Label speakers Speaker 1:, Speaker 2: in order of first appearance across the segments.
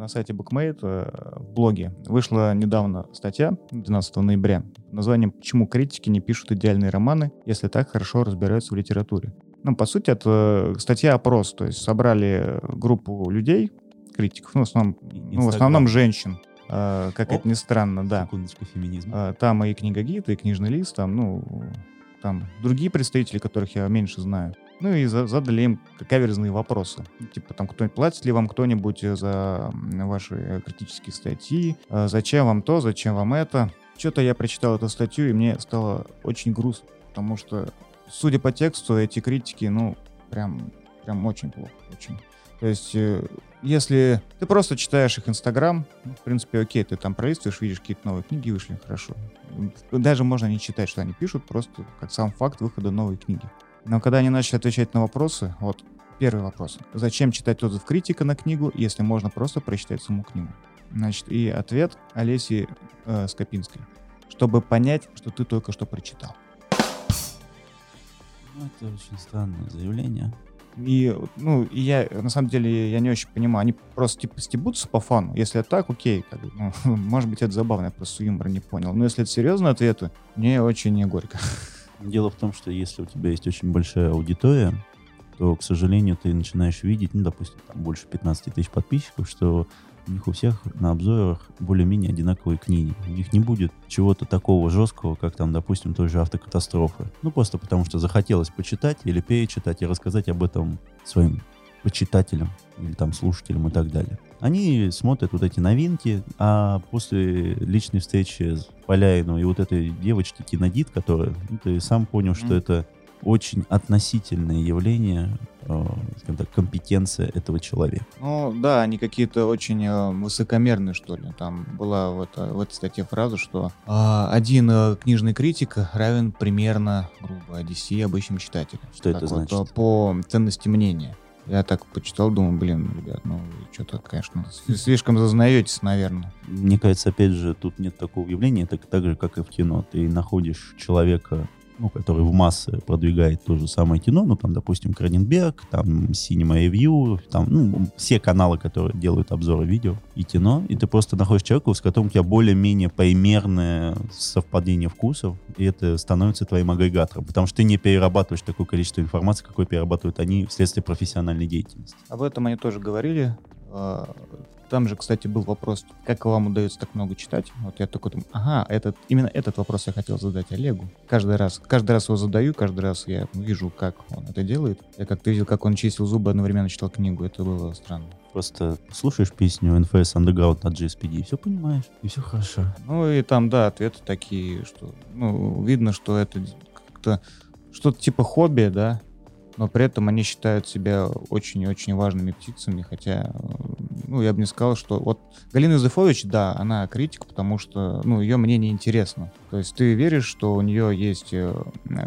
Speaker 1: на сайте Bookmate э, в блоге вышла недавно статья 12 ноября под названием «Почему критики не пишут идеальные романы, если так хорошо разбираются в литературе?». Ну, по сути, это статья-опрос, то есть собрали группу людей, критиков, ну, в основном, ну, в основном женщин, э, как Оп. это ни странно, да.
Speaker 2: Секундочку, феминизм.
Speaker 1: Э, там и книгагид, и книжный лист, там, ну, там другие представители, которых я меньше знаю. Ну и за, задали им каверзные вопросы. Типа там, кто платит ли вам кто-нибудь за ваши критические статьи, э, зачем вам то, зачем вам это. Что-то я прочитал эту статью, и мне стало очень грустно, потому что, судя по тексту, эти критики, ну, прям, прям очень плохо, очень. То есть, э, если ты просто читаешь их Инстаграм, ну, в принципе, окей, ты там пролистываешь, видишь, какие-то новые книги вышли, хорошо. Даже можно не читать, что они пишут, просто как сам факт выхода новой книги. Но когда они начали отвечать на вопросы, вот первый вопрос. Зачем читать отзыв критика на книгу, если можно просто прочитать саму книгу? Значит, и ответ Олеси э, Скопинской. Чтобы понять, что ты только что прочитал.
Speaker 2: Ну, это очень странное заявление.
Speaker 1: И, ну, и я, на самом деле, я не очень понимаю. Они просто, типа, стебутся по фану. Если так, окей. Как ну, может быть, это забавно, я просто юмор не понял. Но если это серьезные ответы, мне очень не горько.
Speaker 2: Дело в том, что если у тебя есть очень большая аудитория, то, к сожалению, ты начинаешь видеть, ну, допустим, там больше 15 тысяч подписчиков, что у них у всех на обзорах более-менее одинаковые книги. У них не будет чего-то такого жесткого, как там, допустим, той же автокатастрофы. Ну, просто потому что захотелось почитать или перечитать и рассказать об этом своим почитателям или там слушателям и так далее. Они смотрят вот эти новинки, а после личной встречи с Поляину и вот этой девочки Кинодит, которая, ну, ты сам понял, mm-hmm. что это очень относительное явление, э, скажем так, компетенция этого человека.
Speaker 1: Ну да, они какие-то очень э, высокомерные, что ли. Там была вот в этой статье фраза, что э, один э, книжный критик равен примерно, грубо, Одиссее обычным читателям.
Speaker 2: Что так это вот, значит?
Speaker 1: По ценности мнения. Я так почитал, думаю, блин, ребят, ну что-то, конечно, слишком зазнаетесь, наверное.
Speaker 2: Мне кажется, опять же, тут нет такого явления, так, так же, как и в кино. Ты находишь человека, ну, который в массы продвигает то же самое кино, ну, там, допустим, Краненберг, там, Cinema Review, там, ну, все каналы, которые делают обзоры видео и кино, и ты просто находишь человека, с которым у тебя более-менее примерное совпадение вкусов, и это становится твоим агрегатором, потому что ты не перерабатываешь такое количество информации, какое перерабатывают они вследствие профессиональной деятельности.
Speaker 1: Об этом они тоже говорили. Там же, кстати, был вопрос, как вам удается так много читать? Вот я такой думаю, ага, этот, именно этот вопрос я хотел задать Олегу. Каждый раз, каждый раз его задаю, каждый раз я вижу, как он это делает. Я как-то видел, как он чистил зубы, одновременно читал книгу. Это было странно.
Speaker 2: Просто слушаешь песню NFS Underground на GSPD и все понимаешь, и все хорошо.
Speaker 1: Ну и там, да, ответы такие, что, ну, видно, что это как-то что-то типа хобби, да, но при этом они считают себя очень-очень важными птицами, хотя, ну, я бы не сказал, что... Вот Галина Юзефович, да, она критик, потому что, ну, ее мнение интересно. То есть ты веришь, что у нее есть э,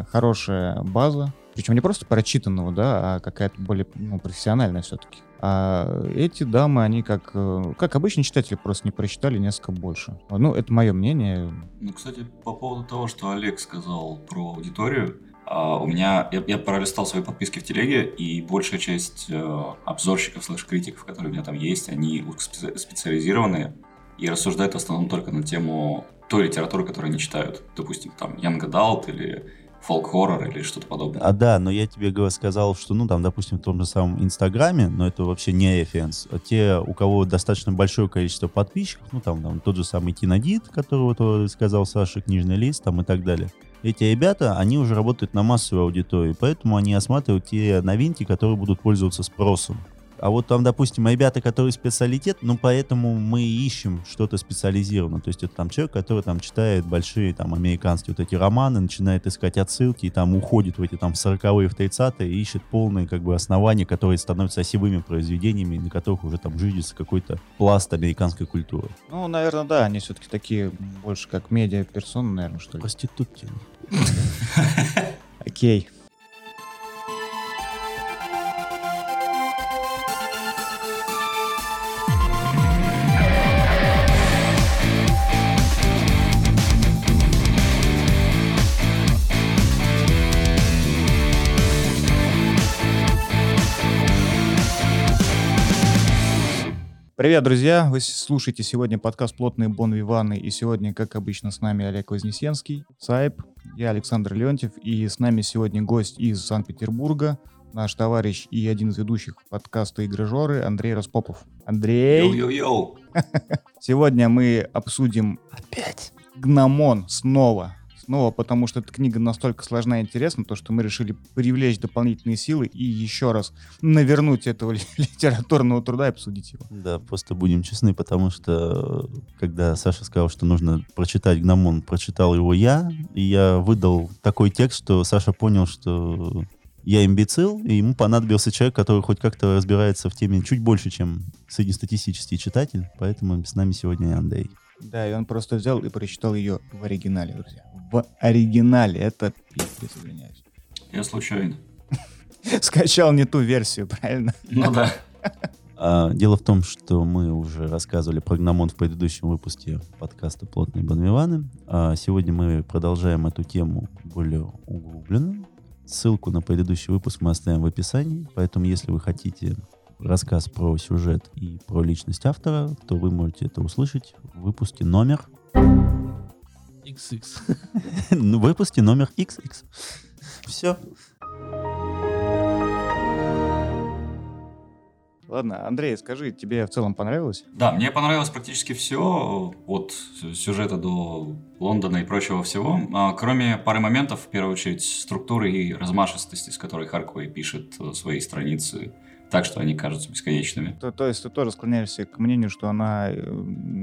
Speaker 1: хорошая база, причем не просто прочитанного, да, а какая-то более ну, профессиональная все-таки. А эти дамы, они как, э, как обычные читатели, просто не прочитали несколько больше. Ну, это мое мнение.
Speaker 3: Ну, кстати, по поводу того, что Олег сказал про аудиторию, Uh, у меня, я, я пролистал свои подписки в телеге, и большая часть uh, обзорщиков, слэш-критиков, которые у меня там есть, они специализированные и рассуждают в основном только на тему той литературы, которую они читают. Допустим, там Young Adult или фолк-хоррор или что-то подобное.
Speaker 2: А да, но я тебе сказал, что, ну, там, допустим, в том же самом Инстаграме, но это вообще не референс, а те, у кого достаточно большое количество подписчиков, ну, там, там тот же самый Кинодит, который вот сказал Саша, книжный лист, там, и так далее, эти ребята, они уже работают на массовую аудиторию, поэтому они осматривают те новинки, которые будут пользоваться спросом. А вот там, допустим, ребята, которые специалитет, ну, поэтому мы ищем что-то специализированное. То есть это там человек, который там читает большие там американские вот эти романы, начинает искать отсылки и там уходит в эти там 40-е, в 30-е и ищет полные как бы основания, которые становятся осевыми произведениями, на которых уже там жиждется какой-то пласт американской культуры.
Speaker 1: Ну, наверное, да, они все-таки такие больше как медиа-персоны, наверное, что ли.
Speaker 2: Проститутки.
Speaker 1: Окей. Привет, друзья! Вы слушаете сегодня подкаст «Плотные Бон Виваны», и сегодня, как обычно, с нами Олег Вознесенский, Сайп, я Александр Леонтьев, и с нами сегодня гость из Санкт-Петербурга, наш товарищ и один из ведущих подкаста «Игры Жоры» Андрей Распопов. Андрей!
Speaker 3: Йоу-йоу-йоу!
Speaker 1: Сегодня мы обсудим
Speaker 2: Опять?
Speaker 1: «Гномон» снова. Снова, потому что эта книга настолько сложна и интересна, то, что мы решили привлечь дополнительные силы и еще раз навернуть этого ли- литературного труда и обсудить его.
Speaker 2: Да, просто будем честны, потому что когда Саша сказал, что нужно прочитать Гномон, прочитал его я, и я выдал такой текст, что Саша понял, что я имбецил, и ему понадобился человек, который хоть как-то разбирается в теме чуть больше, чем среднестатистический читатель, поэтому с нами сегодня Андрей.
Speaker 1: Да, и он просто взял и прочитал ее в оригинале, друзья. В оригинале. Это пиздец, извиняюсь.
Speaker 3: Я случайно.
Speaker 1: Скачал не ту версию, правильно?
Speaker 3: Ну да.
Speaker 2: А, дело в том, что мы уже рассказывали про Гномон в предыдущем выпуске подкаста «Плотные Банвиваны». А сегодня мы продолжаем эту тему более углубленно. Ссылку на предыдущий выпуск мы оставим в описании, поэтому если вы хотите рассказ про сюжет и про личность автора, то вы можете это услышать в выпуске номер...
Speaker 4: XX.
Speaker 2: ну, выпуске номер XX. Все.
Speaker 1: Ладно, Андрей, скажи, тебе в целом понравилось?
Speaker 3: Да, мне понравилось практически все, от сюжета до Лондона и прочего всего, а, кроме пары моментов, в первую очередь, структуры и размашистости, с которой Харквей пишет э, свои страницы так, что они кажутся бесконечными.
Speaker 1: То, то есть ты тоже склоняешься к мнению, что она э,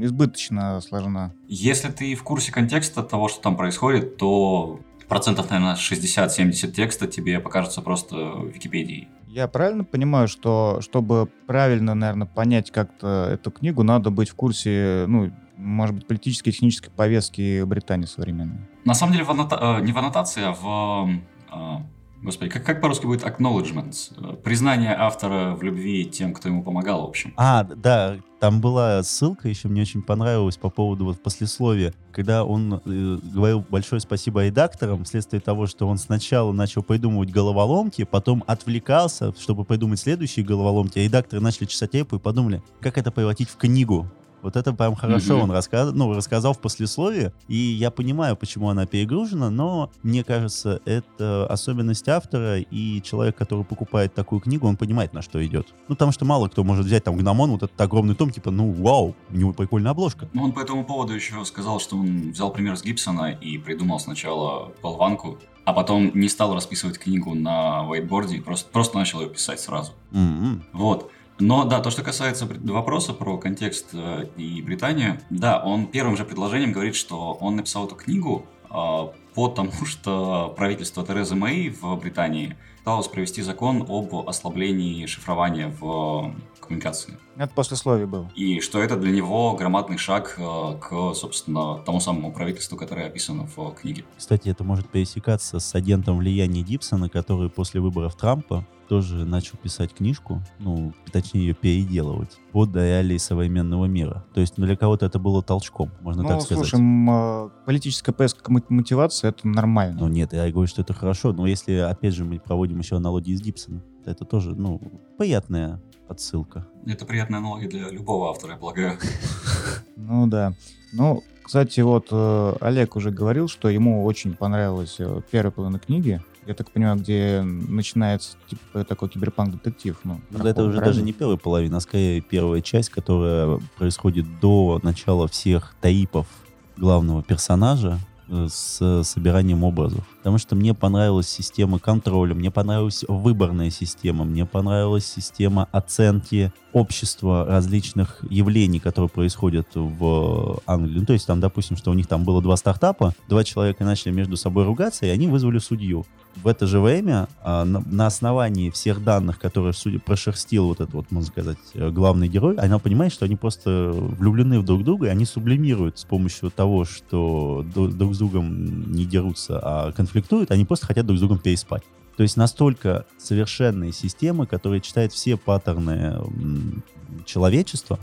Speaker 1: избыточно сложна.
Speaker 3: Если ты в курсе контекста того, что там происходит, то процентов, наверное, 60-70 текста тебе покажется просто Википедией.
Speaker 1: Я правильно понимаю, что чтобы правильно, наверное, понять как-то эту книгу, надо быть в курсе, ну, может быть, политической и технической повестки Британии современной?
Speaker 3: На самом деле, в аннота- э, не в аннотации, а в... Господи, как, как по-русски будет acknowledgement? Признание автора в любви тем, кто ему помогал, в общем.
Speaker 2: А, да, там была ссылка, еще мне очень понравилась по поводу вот послесловия, когда он э, говорил большое спасибо редакторам вследствие того, что он сначала начал придумывать головоломки, потом отвлекался, чтобы придумать следующие головоломки, а редакторы начали чесать репу и подумали, как это превратить в книгу. Вот это прям хорошо
Speaker 3: Мгм.
Speaker 2: он рассказал, ну, рассказал в послесловии, и я понимаю, почему она перегружена, но мне кажется, это особенность автора, и человек, который покупает такую книгу, он понимает, на что идет. Ну, потому что мало кто может взять там гномон, вот этот огромный том, типа, ну, вау, у него прикольная обложка.
Speaker 3: Ну, он по этому поводу еще сказал, что он взял пример с Гибсона и придумал сначала болванку, а потом не стал расписывать книгу на вайтборде, просто, просто начал ее писать сразу.
Speaker 2: М-м.
Speaker 3: Вот. Но да, то, что касается вопроса про контекст э, и Британию, да, он первым же предложением говорит, что он написал эту книгу э, потому, что правительство Терезы Мэй в Британии пыталось провести закон об ослаблении шифрования в э, коммуникации.
Speaker 1: Это послесловие было.
Speaker 3: И что это для него громадный шаг э, к, собственно, тому самому правительству, которое описано в книге.
Speaker 2: Кстати, это может пересекаться с агентом влияния Дипсона, который после выборов Трампа тоже начал писать книгу, ну, точнее ее переделывать, под реалии современного мира. То есть ну, для кого-то это было толчком, можно
Speaker 1: Ну,
Speaker 2: так сказать.
Speaker 1: слушай, э, политическая повестка мо- мотивации это нормально.
Speaker 2: Ну нет, я говорю, что это хорошо, но если, опять же, мы проводим еще аналогии с Гибсоном, то это тоже, ну, приятная отсылка.
Speaker 3: Это приятная аналогия для любого автора, я полагаю.
Speaker 1: Ну да. Ну, кстати, вот э, Олег уже говорил, что ему очень понравилась э, первая половина книги. Я так понимаю, где начинается типа такой киберпанк-детектив. Ну,
Speaker 2: Ну, это уже
Speaker 1: правильно?
Speaker 2: даже не первая половина, а скорее первая часть, которая происходит до начала всех таипов главного персонажа э, с собиранием образов. Потому что мне понравилась система контроля, мне понравилась выборная система, мне понравилась система оценки общества различных явлений, которые происходят в Англии. Ну, то есть там, допустим, что у них там было два стартапа, два человека начали между собой ругаться, и они вызвали судью. В это же время а, на, основании всех данных, которые судя прошерстил вот этот вот, можно сказать, э, главный герой, она понимает, что они просто влюблены в друг друга, и они сублимируют с помощью того, что дру- друг с другом не дерутся, а конфликтуют, они просто хотят друг с другом переспать. То есть настолько совершенные системы, которые читают все паттерны человечества,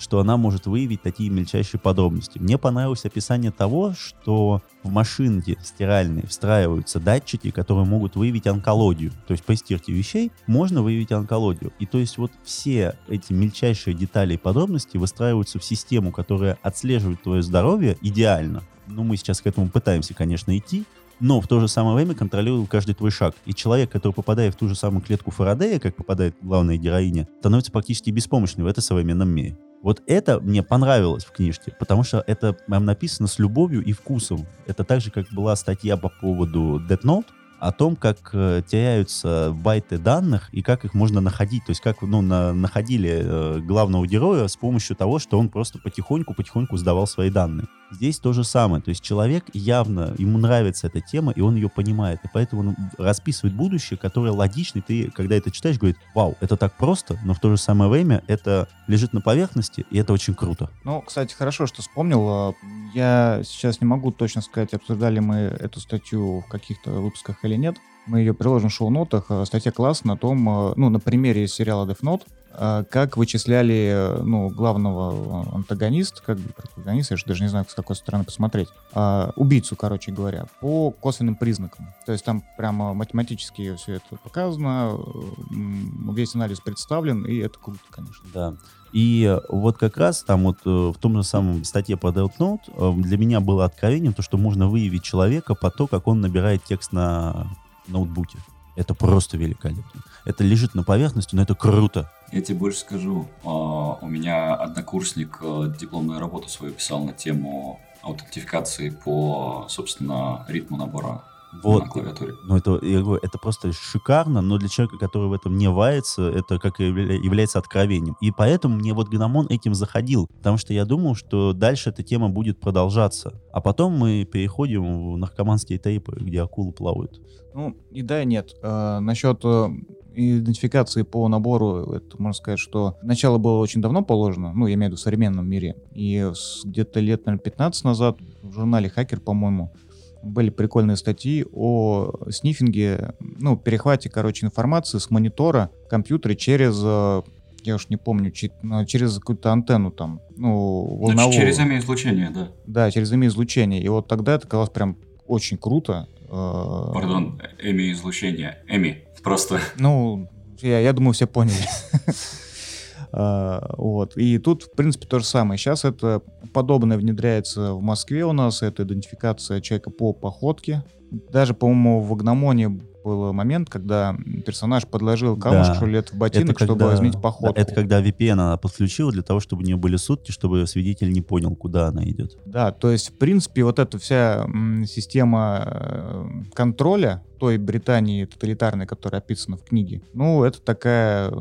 Speaker 2: что она может выявить такие мельчайшие подробности. Мне понравилось описание того, что в машинке стиральной встраиваются датчики, которые могут выявить онкологию. То есть по стирке вещей можно выявить онкологию. И то есть вот все эти мельчайшие детали и подробности выстраиваются в систему, которая отслеживает твое здоровье идеально. Ну, мы сейчас к этому пытаемся, конечно, идти, но в то же самое время контролирует каждый твой шаг. И человек, который попадает в ту же самую клетку Фарадея, как попадает главная героиня, становится практически беспомощным в этом современном мире. Вот это мне понравилось в книжке, потому что это прям написано с любовью и вкусом. Это так же, как была статья по поводу Death Note, о том, как э, теряются байты данных и как их можно находить. То есть как ну, на, находили э, главного героя с помощью того, что он просто потихоньку-потихоньку сдавал свои данные. Здесь то же самое. То есть человек явно, ему нравится эта тема, и он ее понимает. И поэтому он расписывает будущее, которое логично. ты, когда это читаешь, говорит, вау, это так просто, но в то же самое время это лежит на поверхности, и это очень круто.
Speaker 1: Ну, кстати, хорошо, что вспомнил. А, я сейчас не могу точно сказать, обсуждали мы эту статью в каких-то выпусках или нет. Мы ее приложим в шоу-нотах. А, статья классная на том, а, ну, на примере сериала Death Note, как вычисляли ну, главного антагониста, как бы протагониста, я же даже не знаю, с какой стороны посмотреть, а, убийцу, короче говоря, по косвенным признакам. То есть там прямо математически все это показано, весь анализ представлен, и это круто, конечно.
Speaker 2: Да. И вот как раз там вот э, в том же самом статье по Note э, для меня было откровением то, что можно выявить человека по то, как он набирает текст на ноутбуке. Это просто великолепно. Это лежит на поверхности, но это круто.
Speaker 3: Я тебе больше скажу. А, у меня однокурсник э, дипломную работу свою писал на тему аутентификации по, собственно, ритму набора вот. на клавиатуре.
Speaker 2: Ну, это, я говорю, это просто шикарно, но для человека, который в этом не вается, это как является откровением. И поэтому мне вот Гномон этим заходил, потому что я думал, что дальше эта тема будет продолжаться. А потом мы переходим в наркоманские тейпы, где акулы плавают.
Speaker 1: Ну, и да, и нет. А, насчет э, идентификации по набору, это можно сказать, что начало было очень давно положено, ну, я имею в виду в современном мире. И где-то лет, наверное, 15 назад в журнале «Хакер», по-моему, были прикольные статьи о снифинге, ну, перехвате, короче, информации с монитора компьютера через э, я уж не помню, ну, через какую-то антенну там, ну,
Speaker 3: волновую. Через ИМИ-излучение, да.
Speaker 1: Да, через ИМИ-излучение. И вот тогда это казалось прям очень круто.
Speaker 3: Э, Пардон, ЭМИ-излучение. ЭМИ, просто.
Speaker 1: Ну, я, я думаю, все поняли. А, вот. И тут, в принципе, то же самое. Сейчас это подобное внедряется в Москве у нас. Это идентификация человека по походке. Даже, по-моему, в Агномоне был момент, когда персонаж подложил камушку да. лет в ботинок, это чтобы когда, изменить походку.
Speaker 2: это когда VPN она подключила для того, чтобы у нее были сутки, чтобы свидетель не понял, куда она идет.
Speaker 1: Да, то есть, в принципе, вот эта вся система э, контроля той Британии тоталитарной, которая описана в книге, ну, это такая, э,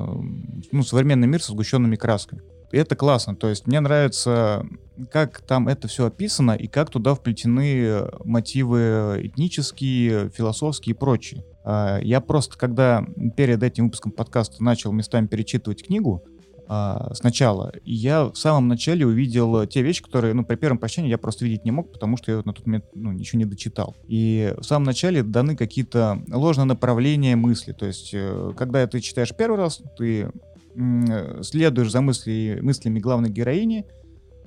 Speaker 1: ну, современный мир со сгущенными красками. Это классно. То есть мне нравится, как там это все описано и как туда вплетены мотивы этнические, философские и прочие. А, я просто, когда перед этим выпуском подкаста начал местами перечитывать книгу, а, сначала. Я в самом начале увидел те вещи, которые, ну, при первом прочтении я просто видеть не мог, потому что я на тот момент, ну, ничего не дочитал. И в самом начале даны какие-то ложные направления мысли. То есть, э, когда ты читаешь первый раз, ты следуешь за мысли, мыслями главной героини,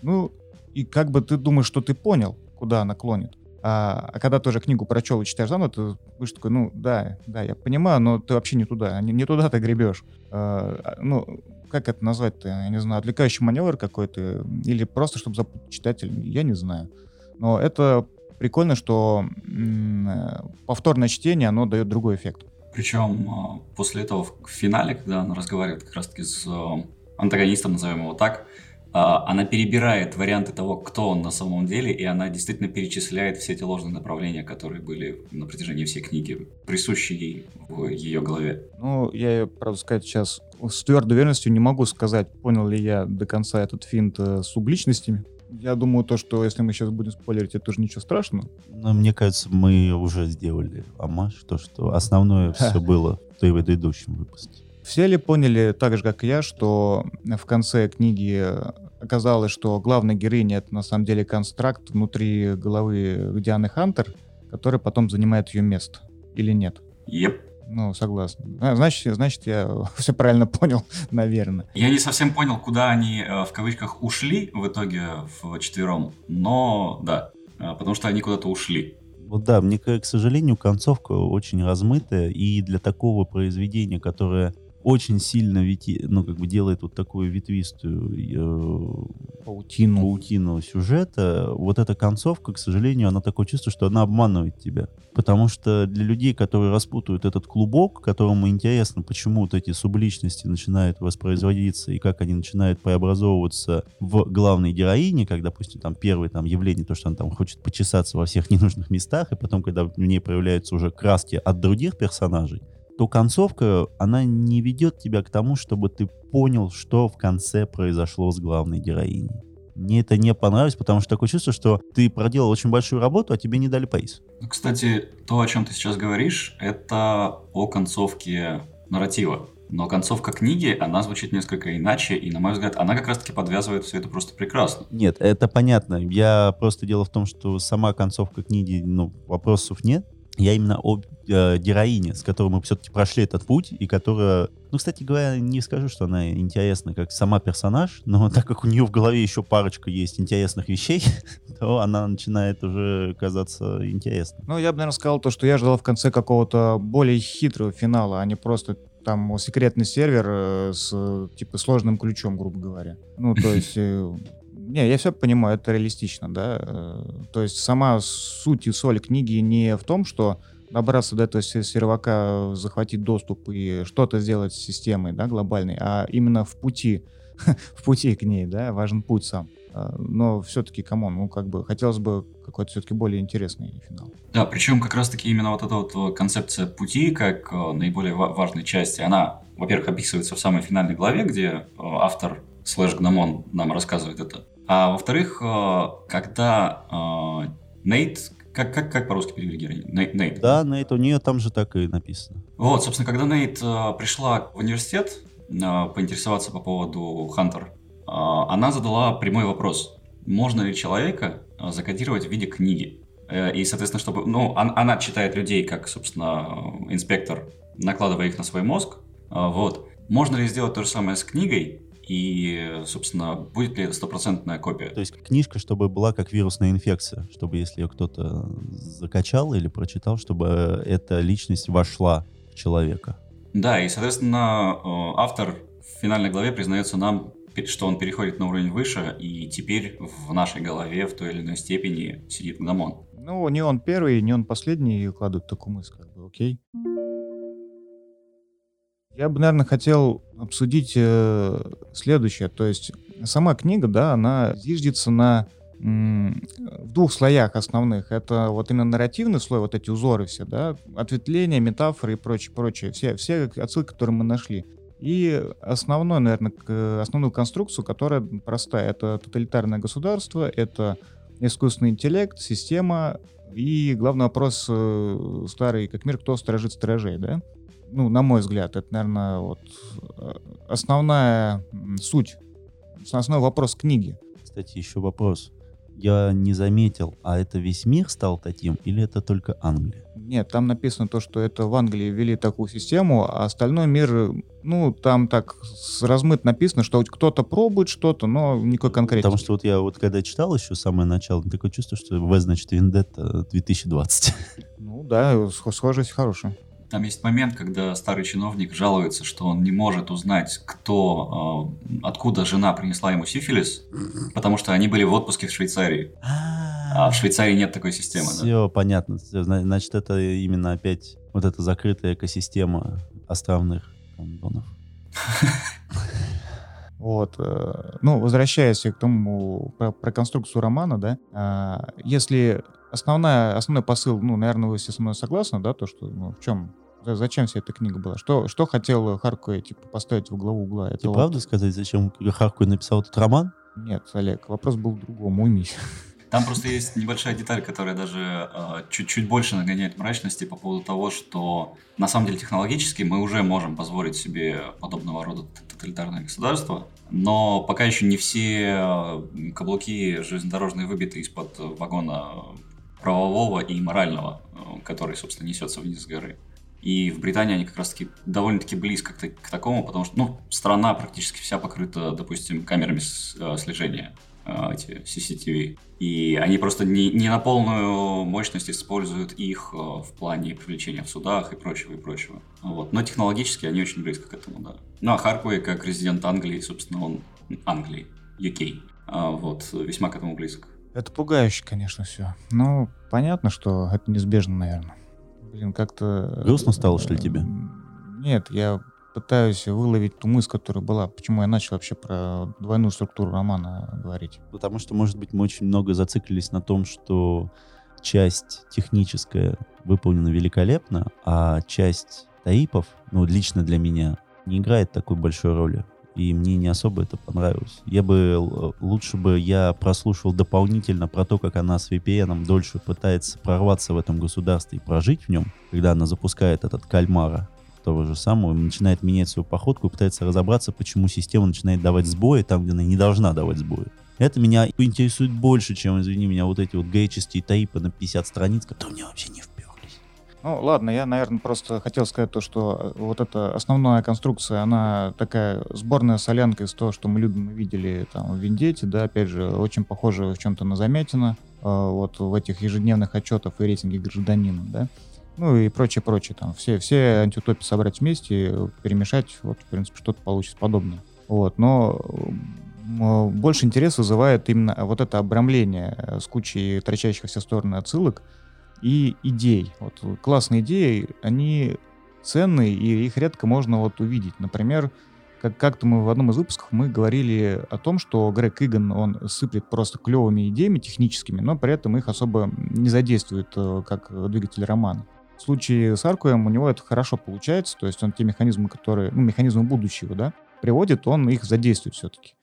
Speaker 1: ну, и как бы ты думаешь, что ты понял, куда она клонит. А, а когда тоже книгу прочел и читаешь заново, ты будешь такой, ну, да, да, я понимаю, но ты вообще не туда, не, не туда ты гребешь. А, а, ну, как это назвать-то, я не знаю, отвлекающий маневр какой-то, или просто, чтобы запутать читателя, я не знаю. Но это прикольно, что м- э, повторное чтение, оно дает другой эффект.
Speaker 3: Причем а, после этого в финале, когда она разговаривает как раз-таки с а, антагонистом, назовем его так, а, она перебирает варианты того, кто он на самом деле, и она действительно перечисляет все эти ложные направления, которые были на протяжении всей книги, присущие ей в ее голове.
Speaker 1: Ну, я, правда сказать, сейчас с твердой уверенностью не могу сказать, понял ли я до конца этот финт э, с субличностями. Я думаю, то, что если мы сейчас будем спойлерить, это тоже ничего страшного.
Speaker 2: Но мне кажется, мы уже сделали амаш, то, что основное все было в предыдущем выпуске.
Speaker 1: Все ли поняли, так же, как и я, что в конце книги оказалось, что главная героиня — это на самом деле констракт внутри головы Дианы Хантер, который потом занимает ее место? Или нет?
Speaker 3: Yep.
Speaker 1: Ну, согласен. А, значит, значит, я все правильно понял, наверное.
Speaker 3: Я не совсем понял, куда они э, в кавычках ушли в итоге в четвером, но да, э, потому что они куда-то ушли.
Speaker 2: Вот да, мне, к сожалению, концовка очень размытая, и для такого произведения, которое очень сильно вети, ну, как бы делает вот такую ветвистую
Speaker 1: э, паутину.
Speaker 2: паутину сюжета, вот эта концовка, к сожалению, она такое чувство, что она обманывает тебя. Потому что для людей, которые распутают этот клубок, которому интересно, почему вот эти субличности начинают воспроизводиться и как они начинают преобразовываться в главной героине, как, допустим, там первое там явление, то, что она там хочет почесаться во всех ненужных местах, и потом, когда в ней проявляются уже краски от других персонажей, то концовка, она не ведет тебя к тому, чтобы ты понял, что в конце произошло с главной героиней. Мне это не понравилось, потому что такое чувство, что ты проделал очень большую работу, а тебе не дали приз.
Speaker 3: Ну, кстати, то, о чем ты сейчас говоришь, это о концовке нарратива. Но концовка книги, она звучит несколько иначе, и, на мой взгляд, она как раз-таки подвязывает все это просто прекрасно.
Speaker 2: Нет, это понятно. Я просто дело в том, что сама концовка книги, ну, вопросов нет. Я именно о э, героине, с которой мы все-таки прошли этот путь, и которая, ну, кстати говоря, не скажу, что она интересна как сама персонаж, но так как у нее в голове еще парочка есть интересных вещей, то она начинает уже казаться интересной.
Speaker 1: Ну, я бы, наверное, сказал то, что я ждал в конце какого-то более хитрого финала, а не просто там секретный сервер э, с типа сложным ключом, грубо говоря. Ну, то есть э, не, я все понимаю, это реалистично, да. Э, то есть сама суть и соль книги не в том, что добраться до этого сервака, захватить доступ и что-то сделать с системой, да, глобальной, а именно в пути, в пути к ней, да, важен путь сам. Э, но все-таки, come on, ну, как бы, хотелось бы какой-то все-таки более интересный финал.
Speaker 3: Да, причем как раз-таки именно вот эта вот концепция пути, как э, наиболее важной части, она, во-первых, описывается в самой финальной главе, где автор slash Гномон нам рассказывает это. А во-вторых, э, когда э, Нейт, как, как, как по-русски перевели героиню?
Speaker 2: Нейт, Нейт. Да, Нейт, у нее там же так и написано.
Speaker 3: Вот, собственно, когда Нейт э, пришла в университет поинтересоваться по поводу Хантер, она задала прямой вопрос. Можно ли человека закодировать в виде книги? И, соответственно, чтобы... Ну, она читает людей как, собственно, инспектор, накладывая их на свой мозг. Вот. Можно ли сделать то же самое с книгой, и, собственно, будет ли это стопроцентная копия.
Speaker 2: То есть книжка, чтобы была как вирусная инфекция, чтобы если ее кто-то закачал или прочитал, чтобы эта личность вошла в человека.
Speaker 3: Да, и, соответственно, э, автор в финальной главе признается нам, что он переходит на уровень выше, и теперь в нашей голове в той или иной степени сидит гномон.
Speaker 1: Ну, не он первый, не он последний кладут такую мысль, как бы, окей. Я бы, наверное, хотел обсудить э, следующее. То есть сама книга, да, она зиждется на в двух слоях основных. Это вот именно нарративный слой, вот эти узоры все, да, ответвления, метафоры и прочее, прочее. Все, все отсылки, которые мы нашли. И основной, наверное, основную конструкцию, которая простая. Это тоталитарное государство, это искусственный интеллект, система и главный вопрос э, старый, как мир, кто сторожит сторожей, да? Ну, на мой взгляд, это, наверное, вот э, основная суть, основной вопрос книги.
Speaker 2: Кстати, еще вопрос. Я не заметил, а это весь мир стал таким или это только Англия?
Speaker 1: Нет, там написано то, что это в Англии ввели такую систему, а остальной мир, ну, там так размыт написано, что кто-то пробует что-то, но никакой конкретики.
Speaker 2: Потому что вот я вот когда читал еще самое начало, такое чувство, что В, значит, Вендетта 2020.
Speaker 1: Ну да, схожесть хорошая.
Speaker 3: Там есть момент, когда старый чиновник жалуется, что он не может узнать, кто, э, откуда жена принесла ему сифилис, потому что они были в отпуске в Швейцарии. А в Швейцарии нет такой системы.
Speaker 2: Все да? понятно. Значит, это именно опять вот эта закрытая экосистема островных кондонов.
Speaker 1: Вот. Э, ну, возвращаясь к тому, про, про конструкцию романа, да, а, если основная, основной посыл, ну, наверное, вы все со мной согласны, да, то, что, ну, в чем Зачем вся эта книга была? Что, что хотел Харкуэй типа, поставить в главу угла?
Speaker 2: Это вот... правда сказать, зачем Харкуэй написал этот роман?
Speaker 1: Нет, Олег, вопрос был в другом, уймись.
Speaker 3: Там просто есть небольшая деталь, которая даже э, чуть-чуть больше нагоняет мрачности по поводу того, что на самом деле технологически мы уже можем позволить себе подобного рода тоталитарное государство, но пока еще не все каблуки железнодорожные выбиты из-под вагона правового и морального, э, который, собственно, несется вниз с горы. И в Британии они как раз-таки довольно-таки близко к, к такому, потому что, ну, страна практически вся покрыта, допустим, камерами с, э, слежения, э, эти CCTV. И они просто не, не на полную мощность используют их э, в плане привлечения в судах и прочего, и прочего. Вот. Но технологически они очень близко к этому, да. Ну, а Харквей, как резидент Англии, собственно, он Англии, UK, а, вот, весьма к этому близко.
Speaker 1: Это пугающе, конечно, все. Ну, понятно, что это неизбежно, наверное. Блин, как-то...
Speaker 2: Грустно стало, что ли, тебе?
Speaker 1: Нет, я пытаюсь выловить ту мысль, которая была. Почему я начал вообще про двойную структуру романа говорить?
Speaker 2: Потому что, может быть, мы очень много зациклились на том, что часть техническая выполнена великолепно, а часть таипов, ну, лично для меня, не играет такой большой роли и мне не особо это понравилось. Я бы лучше бы я прослушал дополнительно про то, как она с VPN дольше пытается прорваться в этом государстве и прожить в нем, когда она запускает этот кальмара того же самого, начинает менять свою походку и пытается разобраться, почему система начинает давать сбои там, где она не должна давать сбои. Это меня интересует больше, чем, извини меня, вот эти вот гейческие таипы на 50 страниц, которые мне вообще не в
Speaker 1: ну, ладно, я, наверное, просто хотел сказать то, что э, вот эта основная конструкция, она такая сборная солянка из того, что мы любим и видели там в Виндете, да, опять же, очень похоже в чем-то на Замятина, э, вот в этих ежедневных отчетах и рейтинге гражданина, да, ну и прочее, прочее, там, все, все антиутопии собрать вместе, перемешать, вот, в принципе, что-то получится подобное. Вот, но больше интерес вызывает именно вот это обрамление с кучей торчащих все стороны отсылок, и идей. Вот классные идеи, они ценные, и их редко можно вот увидеть. Например, как- как-то мы в одном из выпусков мы говорили о том, что Грег Иган, он сыплет просто клевыми идеями техническими, но при этом их особо не задействует э, как двигатель романа. В случае с Аркуем у него это хорошо получается, то есть он те механизмы, которые, ну, механизмы будущего, да, приводит, он их задействует все-таки.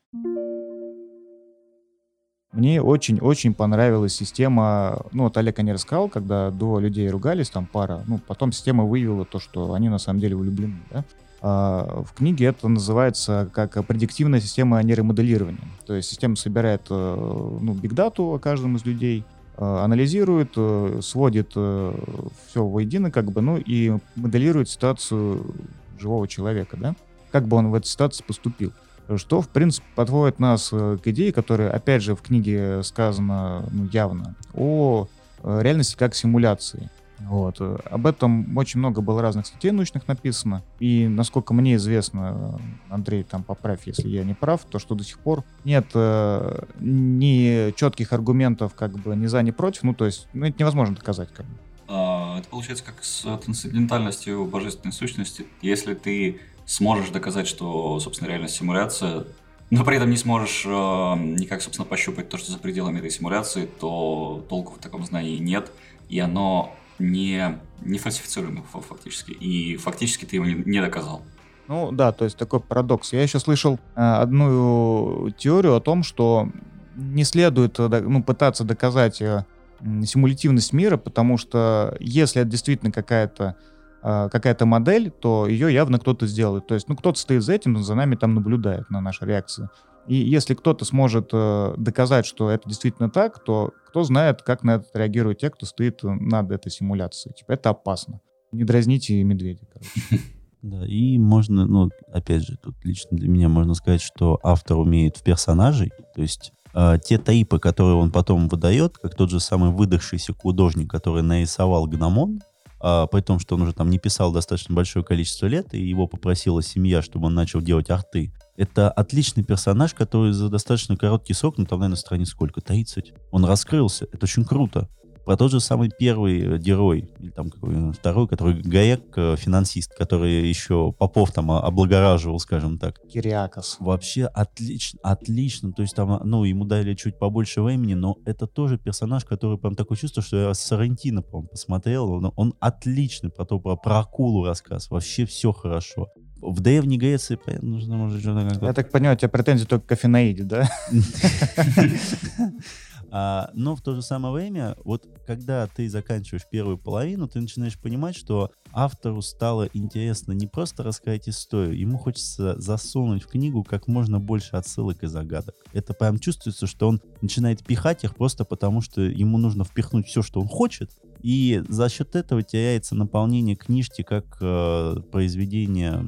Speaker 1: Мне очень-очень понравилась система, ну вот Олег не рассказал, когда до людей ругались, там пара, ну потом система выявила то, что они на самом деле влюблены, да. А в книге это называется как предиктивная система нейромоделирования. То есть система собирает э, ну, бигдату о каждом из людей, э, анализирует, э, сводит все воедино, как бы, ну и моделирует ситуацию живого человека, да, как бы он в этой ситуации поступил что, в принципе, подводит нас э, к идее, которая, опять же, в книге сказано ну, явно, о э, реальности как симуляции. Вот. Об этом очень много было разных статей научных написано. И, насколько мне известно, Андрей, там поправь, если я не прав, то, что до сих пор нет э, ни четких аргументов как бы ни за, ни против. Ну, то есть, ну, это невозможно доказать как бы.
Speaker 3: А, это получается как с трансцендентальностью божественной сущности. Если ты сможешь доказать, что, собственно, реальность симуляция, но при этом не сможешь э, никак, собственно, пощупать то, что за пределами этой симуляции, то толку в таком знании нет, и оно не, не фальсифицируемо фактически. И фактически ты его не, не доказал.
Speaker 1: Ну да, то есть такой парадокс. Я еще слышал э, одну теорию о том, что не следует э, ну, пытаться доказать э, симулятивность мира, потому что если это действительно какая-то какая-то модель, то ее явно кто-то сделает. То есть, ну, кто-то стоит за этим, за нами там наблюдает на наши реакции. И если кто-то сможет э, доказать, что это действительно так, то кто знает, как на это реагируют те, кто стоит над этой симуляцией. Типа, это опасно. Не дразните медведя, короче.
Speaker 2: Да, и можно, ну, опять же, тут лично для меня можно сказать, что автор умеет в персонажей, то есть э, те таипы, которые он потом выдает, как тот же самый выдохшийся художник, который нарисовал гномон, а, при том, что он уже там не писал достаточно большое количество лет, и его попросила семья, чтобы он начал делать арты. Это отличный персонаж, который за достаточно короткий срок, ну там, наверное, страниц сколько, 30, он раскрылся. Это очень круто. Про тот же самый первый э, герой, или там какой э, второй, который Гаек, э, финансист, который еще Попов там облагораживал, скажем так.
Speaker 1: Кириакос.
Speaker 2: Вообще отлично, отлично. То есть там, ну, ему дали чуть побольше времени, но это тоже персонаж, который прям такое чувство, что я Сарантино, по посмотрел. Он, он отличный про то, про, про акулу рассказ. Вообще все хорошо. В древней Греции нужно, может,
Speaker 1: что-то... Я так понимаю, у тебя претензии только к Афинаиде, да?
Speaker 2: А, но в то же самое время, вот когда ты заканчиваешь первую половину, ты начинаешь понимать, что автору стало интересно не просто рассказать историю, ему хочется засунуть в книгу как можно больше отсылок и загадок. Это прям чувствуется, что он начинает пихать их просто потому, что ему нужно впихнуть все, что он хочет, И за счет этого теряется наполнение книжки как э, произведения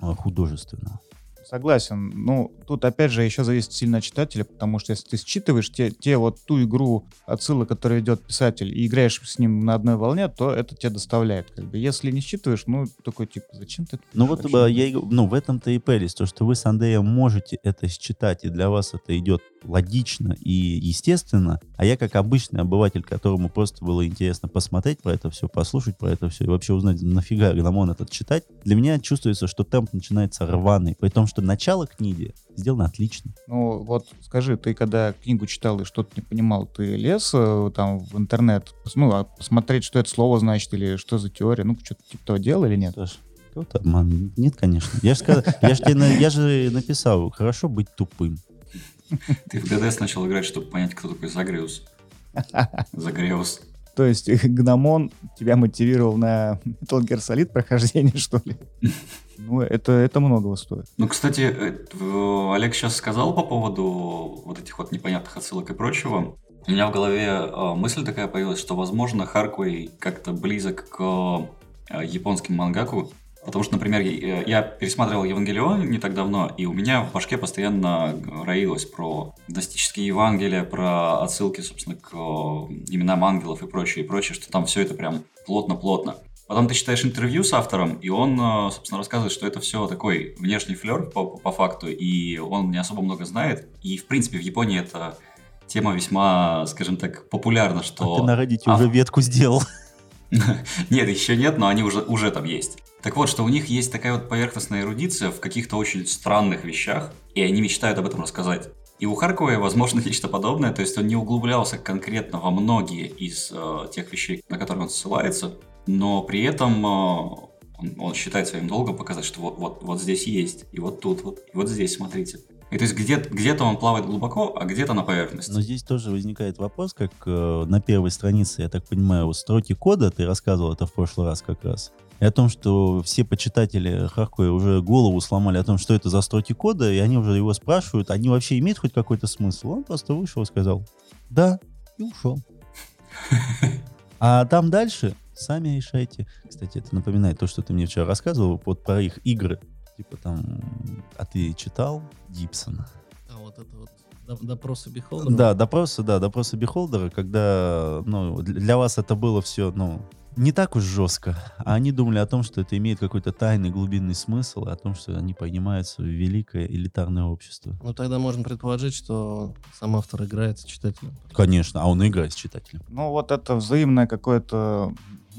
Speaker 2: э, художественного.
Speaker 1: Согласен. Ну, тут опять же еще зависит сильно от читателя, потому что если ты считываешь те, те вот ту игру отсылы, которую ведет писатель, и играешь с ним на одной волне, то это тебе доставляет. Как бы. Если не считываешь, ну, такой типа, зачем ты это
Speaker 2: Ну вот
Speaker 1: вообще?
Speaker 2: я, и говорю, ну, в этом-то и прелесть, то, что вы с Андреем можете это считать, и для вас это идет логично и естественно, а я как обычный обыватель, которому просто было интересно посмотреть про это все, послушать про это все и вообще узнать, нафига Гномон этот читать, для меня чувствуется, что темп начинается рваный, при том, что начало книги сделано отлично.
Speaker 1: Ну, вот скажи, ты когда книгу читал и что-то не понимал, ты лез э, там в интернет, ну, а посмотреть, что это слово значит, или что за теория, ну, что-то типа того делал или нет?
Speaker 2: Саш, какой-то обман. Нет, конечно. Я же, сказал, я, же тебе на- я же написал, хорошо быть тупым.
Speaker 3: Ты в ГДС начал играть, чтобы понять, кто такой Загреус. Загреус.
Speaker 1: То есть гномон тебя мотивировал на Metal Gear Solid прохождение, что ли? Ну, это, это многого стоит.
Speaker 3: Ну, кстати, э, Олег сейчас сказал по поводу вот этих вот непонятных отсылок и прочего. У меня в голове э, мысль такая появилась, что, возможно, Харквей как-то близок к э, японским мангаку. Потому что, например, я, пересматривал Евангелион не так давно, и у меня в башке постоянно роилось про гностические Евангелия, про отсылки, собственно, к именам ангелов и прочее, и прочее, что там все это прям плотно-плотно. Потом ты читаешь интервью с автором, и он, э, собственно, рассказывает, что это все такой внешний флер по, по факту, и он не особо много знает. И, в принципе, в Японии это тема весьма, скажем так, популярна, что...
Speaker 2: А ты на Reddit
Speaker 3: ав-
Speaker 2: уже ветку сделал.
Speaker 3: Нет, еще нет, но они уже, уже там есть. Так вот, что у них есть такая вот поверхностная эрудиция в каких-то очень странных вещах, и они мечтают об этом рассказать. И у Харкова, возможно, нечто подобное, то есть он не углублялся конкретно во многие из э, тех вещей, на которые он ссылается, но при этом э, он, он считает своим долгом показать, что вот, вот, вот здесь есть, и вот тут вот, и вот здесь смотрите. И то есть где- где-то он плавает глубоко, а где-то на поверхности.
Speaker 2: Но здесь тоже возникает вопрос, как э, на первой странице, я так понимаю, вот строки кода, ты рассказывал это в прошлый раз как раз, и о том, что все почитатели Харкоя уже голову сломали о том, что это за строки кода, и они уже его спрашивают, они вообще имеют хоть какой-то смысл? Он просто вышел и сказал «да» и ушел. А там дальше сами решайте. Кстати, это напоминает то, что ты мне вчера рассказывал вот про их игры. Типа там, а ты читал Гибсона?
Speaker 4: А вот это вот до- допросы Бихолдера.
Speaker 2: Да, допросы, да, допросы Бихолдера, когда, ну, для вас это было все, ну, не так уж жестко, а они думали о том, что это имеет какой-то тайный глубинный смысл, и о том, что они поднимаются в великое элитарное общество.
Speaker 4: Ну тогда можно предположить, что сам автор играет с читателем.
Speaker 2: Конечно, а он играет с читателем.
Speaker 1: Ну, вот это взаимное какое-то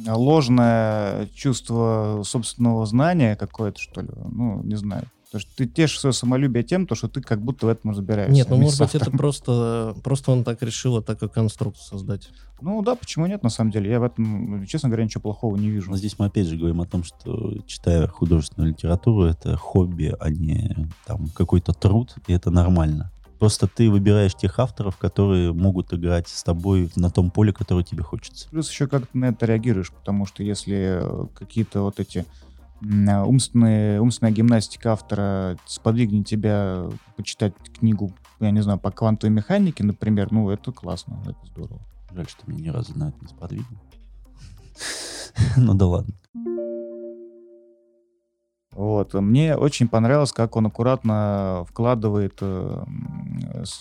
Speaker 1: ложное чувство собственного знания какое-то, что ли. Ну, не знаю. Потому что ты тешишь свое самолюбие тем, то, что ты как будто в этом разбираешься.
Speaker 4: Нет, ну
Speaker 1: вместе
Speaker 4: может быть это просто, просто он так решил такую конструкцию создать.
Speaker 1: Ну да, почему нет, на самом деле. Я в этом, честно говоря, ничего плохого не вижу.
Speaker 2: Но здесь мы опять же говорим о том, что читая художественную литературу, это хобби, а не там какой-то труд, и это нормально. Просто ты выбираешь тех авторов, которые могут играть с тобой на том поле, которое тебе хочется.
Speaker 1: Плюс еще как ты на это реагируешь, потому что если э, какие-то вот эти э, умственные, умственная гимнастика автора сподвигнет тебя почитать книгу, я не знаю, по квантовой механике, например, ну, это классно, это здорово.
Speaker 2: Жаль, что меня ни разу на это не сподвигло. Ну да ладно.
Speaker 1: Вот. Мне очень понравилось, как он аккуратно вкладывает э,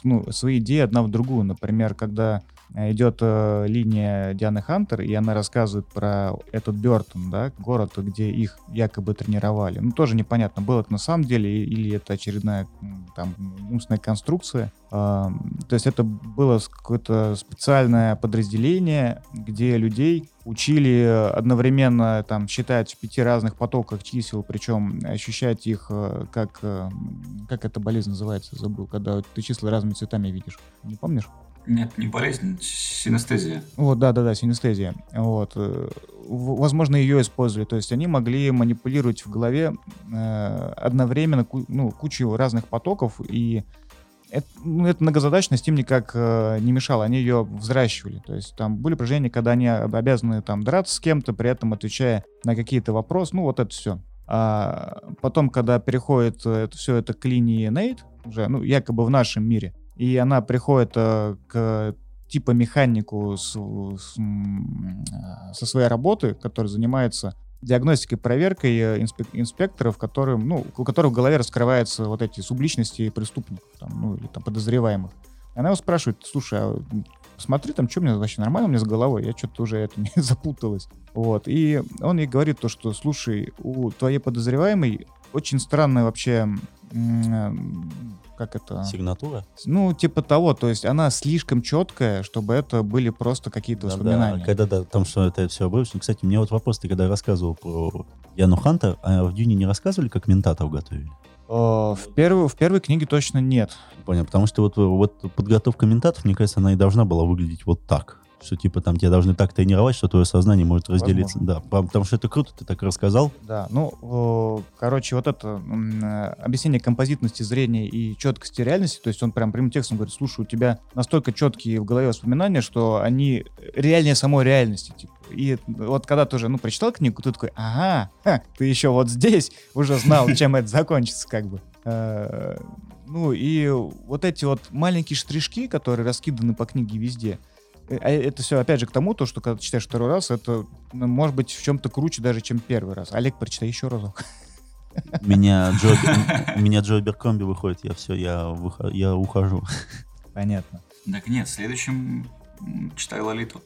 Speaker 1: ну, свои идеи одна в другую. Например, когда идет э, линия Дианы Хантер, и она рассказывает про этот Бертон, да, город, где их якобы тренировали. Ну, тоже непонятно, было это на самом деле или это очередная там умственная конструкция. То есть это было какое-то специальное подразделение, где людей учили одновременно там считать в пяти разных потоках чисел, причем ощущать их э, как... э, Как эта болезнь называется? Забыл, когда ты числа разными цветами видишь. Не помнишь?
Speaker 3: Нет, не болезнь, синестезия.
Speaker 1: Вот, да-да-да, синестезия. Вот. э, Возможно, ее использовали. То есть они могли манипулировать в голове э, одновременно ну, кучу разных потоков, и это, ну, многозадачность им никак э, не мешала, они ее взращивали. То есть там были упражнения, когда они об- обязаны там драться с кем-то, при этом отвечая на какие-то вопросы, ну вот это все. А потом, когда переходит э, это, все это к линии Нейт, уже, ну, якобы в нашем мире, и она приходит э, к типа механику с, с, э, со своей работы, который занимается диагностикой, проверкой э, инспек- инспекторов, которым, ну, у которых в голове раскрываются вот эти субличности преступников, там, ну, или там подозреваемых. Она его спрашивает, слушай, а смотри, там, что у меня вообще нормально у меня с головой? Я что-то уже это не запуталась. Вот. И он ей говорит то, что, слушай, у твоей подозреваемой очень странная вообще м, как это?
Speaker 2: Сигнатура?
Speaker 1: Ну, типа того, то есть она слишком четкая, чтобы это были просто какие-то
Speaker 2: Да,
Speaker 1: воспоминания.
Speaker 2: да, когда да, там что это все обрывочно. Кстати, мне вот вопрос, ты когда рассказывал про Яну Хантер, а в Дюне не рассказывали, как ментатов готовили?
Speaker 1: Э, В, первой, в первой книге точно нет.
Speaker 2: Понял, потому что вот, вот подготовка ментатов, мне кажется, она и должна была выглядеть вот так. Что типа там тебя должны так тренировать, что твое сознание может разделиться. Да, потому что это круто, ты так рассказал.
Speaker 1: Да, ну, короче, вот это э, объяснение композитности зрения и четкости реальности, то есть он прям прямым текстом говорит, слушай, у тебя настолько четкие в голове воспоминания, что они реальнее самой реальности, типа. И вот когда ты уже, ну, прочитал книгу, ты такой, ага, ха, ты еще вот здесь уже знал, чем это закончится, как бы. Э, Ну, и вот эти вот маленькие штришки, которые раскиданы по книге везде, это все, опять же, к тому, то, что когда ты читаешь второй раз, это ну, может быть в чем-то круче даже, чем первый раз. Олег, прочитай еще разок.
Speaker 2: Меня Джо, меня Джо Беркомби выходит, я все, я, выхо- я ухожу.
Speaker 1: Понятно.
Speaker 3: Так нет, в следующем м, читай Лолиту.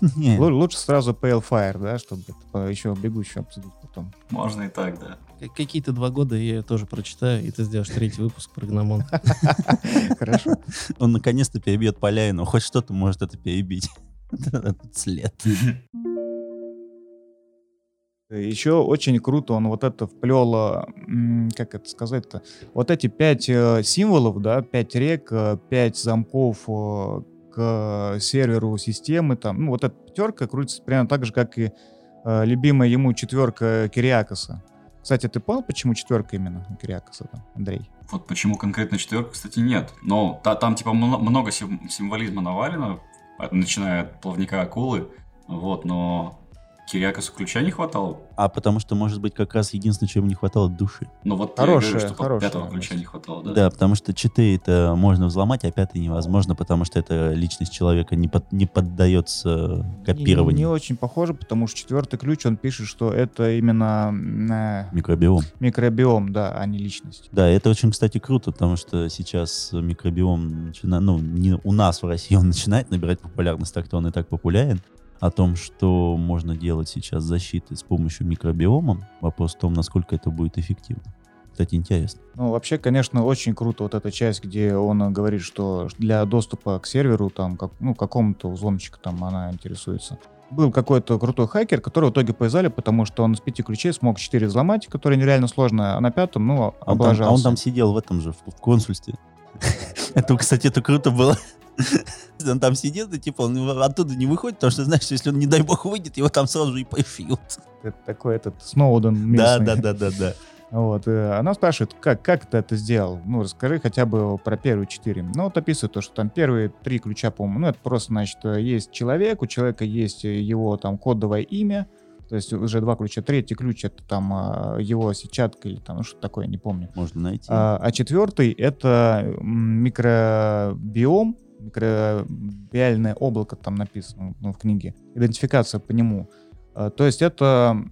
Speaker 1: Лучше сразу Pale Fire, да, чтобы еще бегущую обсудить потом.
Speaker 3: Можно и так, да.
Speaker 4: Какие-то два года я ее тоже прочитаю, и ты сделаешь третий выпуск про гномон.
Speaker 1: Хорошо.
Speaker 2: он наконец-то перебьет Поляйну, хоть что-то может это перебить. Этот след.
Speaker 1: Еще очень круто он вот это вплел, как это сказать-то, вот эти пять э, символов, да, пять рек, э, пять замков э, к серверу системы, там, ну, вот эта пятерка крутится примерно так же, как и э, любимая ему четверка Кириакоса. Кстати, ты понял, почему четверка именно у Кириакоса, там, Андрей?
Speaker 3: Вот почему конкретно четверка, кстати, нет. Но та- там типа мно- много сим- символизма навалено, начиная от плавника акулы, вот, но Кириакосу ключа не хватало.
Speaker 2: А потому что, может быть, как раз единственное, чего ему не хватало души.
Speaker 3: Но вот
Speaker 1: Хорошая-
Speaker 3: я говорю, что
Speaker 1: хорошая
Speaker 3: пятого ключа не хватало, да.
Speaker 2: Да, потому что четыре это можно взломать, а пятый невозможно, потому что эта личность человека не, под- не поддается
Speaker 1: Не,
Speaker 2: копированию.
Speaker 1: не очень похоже, потому что четвертый ключ, он пишет, что это именно э,
Speaker 2: Микробиом.
Speaker 1: микробиом, да, а не личность.
Speaker 2: Да, это очень, кстати, круто, потому что сейчас микробиом, начина- ну, не у нас в России он начинает набирать популярность, так-то он и так популярен. О том, что можно делать сейчас защиты с помощью микробиома, вопрос в том, насколько это будет эффективно. Кстати, интересно.
Speaker 1: Ну, вообще, конечно, очень круто вот эта часть, где он говорит, что для доступа к серверу, там, как, ну, какому-то взломщику там она интересуется. Был какой-то крутой хакер, который в итоге повязали, потому что он с пяти ключей смог четыре взломать, которые нереально сложно, а на пятом, ну,
Speaker 2: А он, там,
Speaker 1: облажался.
Speaker 2: а он там сидел в этом же, в консульстве. Это, кстати, это круто было. Он там сидел, и типа он оттуда не выходит, потому что, знаешь, если он, не дай бог, выйдет, его там сразу же и пофьют.
Speaker 1: Это такой этот Сноуден
Speaker 2: Да,
Speaker 1: местный.
Speaker 2: да, да, да, да.
Speaker 1: Вот, э, она спрашивает, как, как ты это сделал? Ну, расскажи хотя бы про первые четыре. Ну, вот описывает то, что там первые три ключа, по-моему, ну, это просто, значит, э, есть человек, у человека есть э, его там кодовое имя, то есть уже два ключа. Третий ключ — это там его сетчатка или там ну, что такое, не помню.
Speaker 2: Можно найти.
Speaker 1: А, а четвертый — это микробиом, микробиальное облако там написано ну, в книге, идентификация по нему. А, то есть это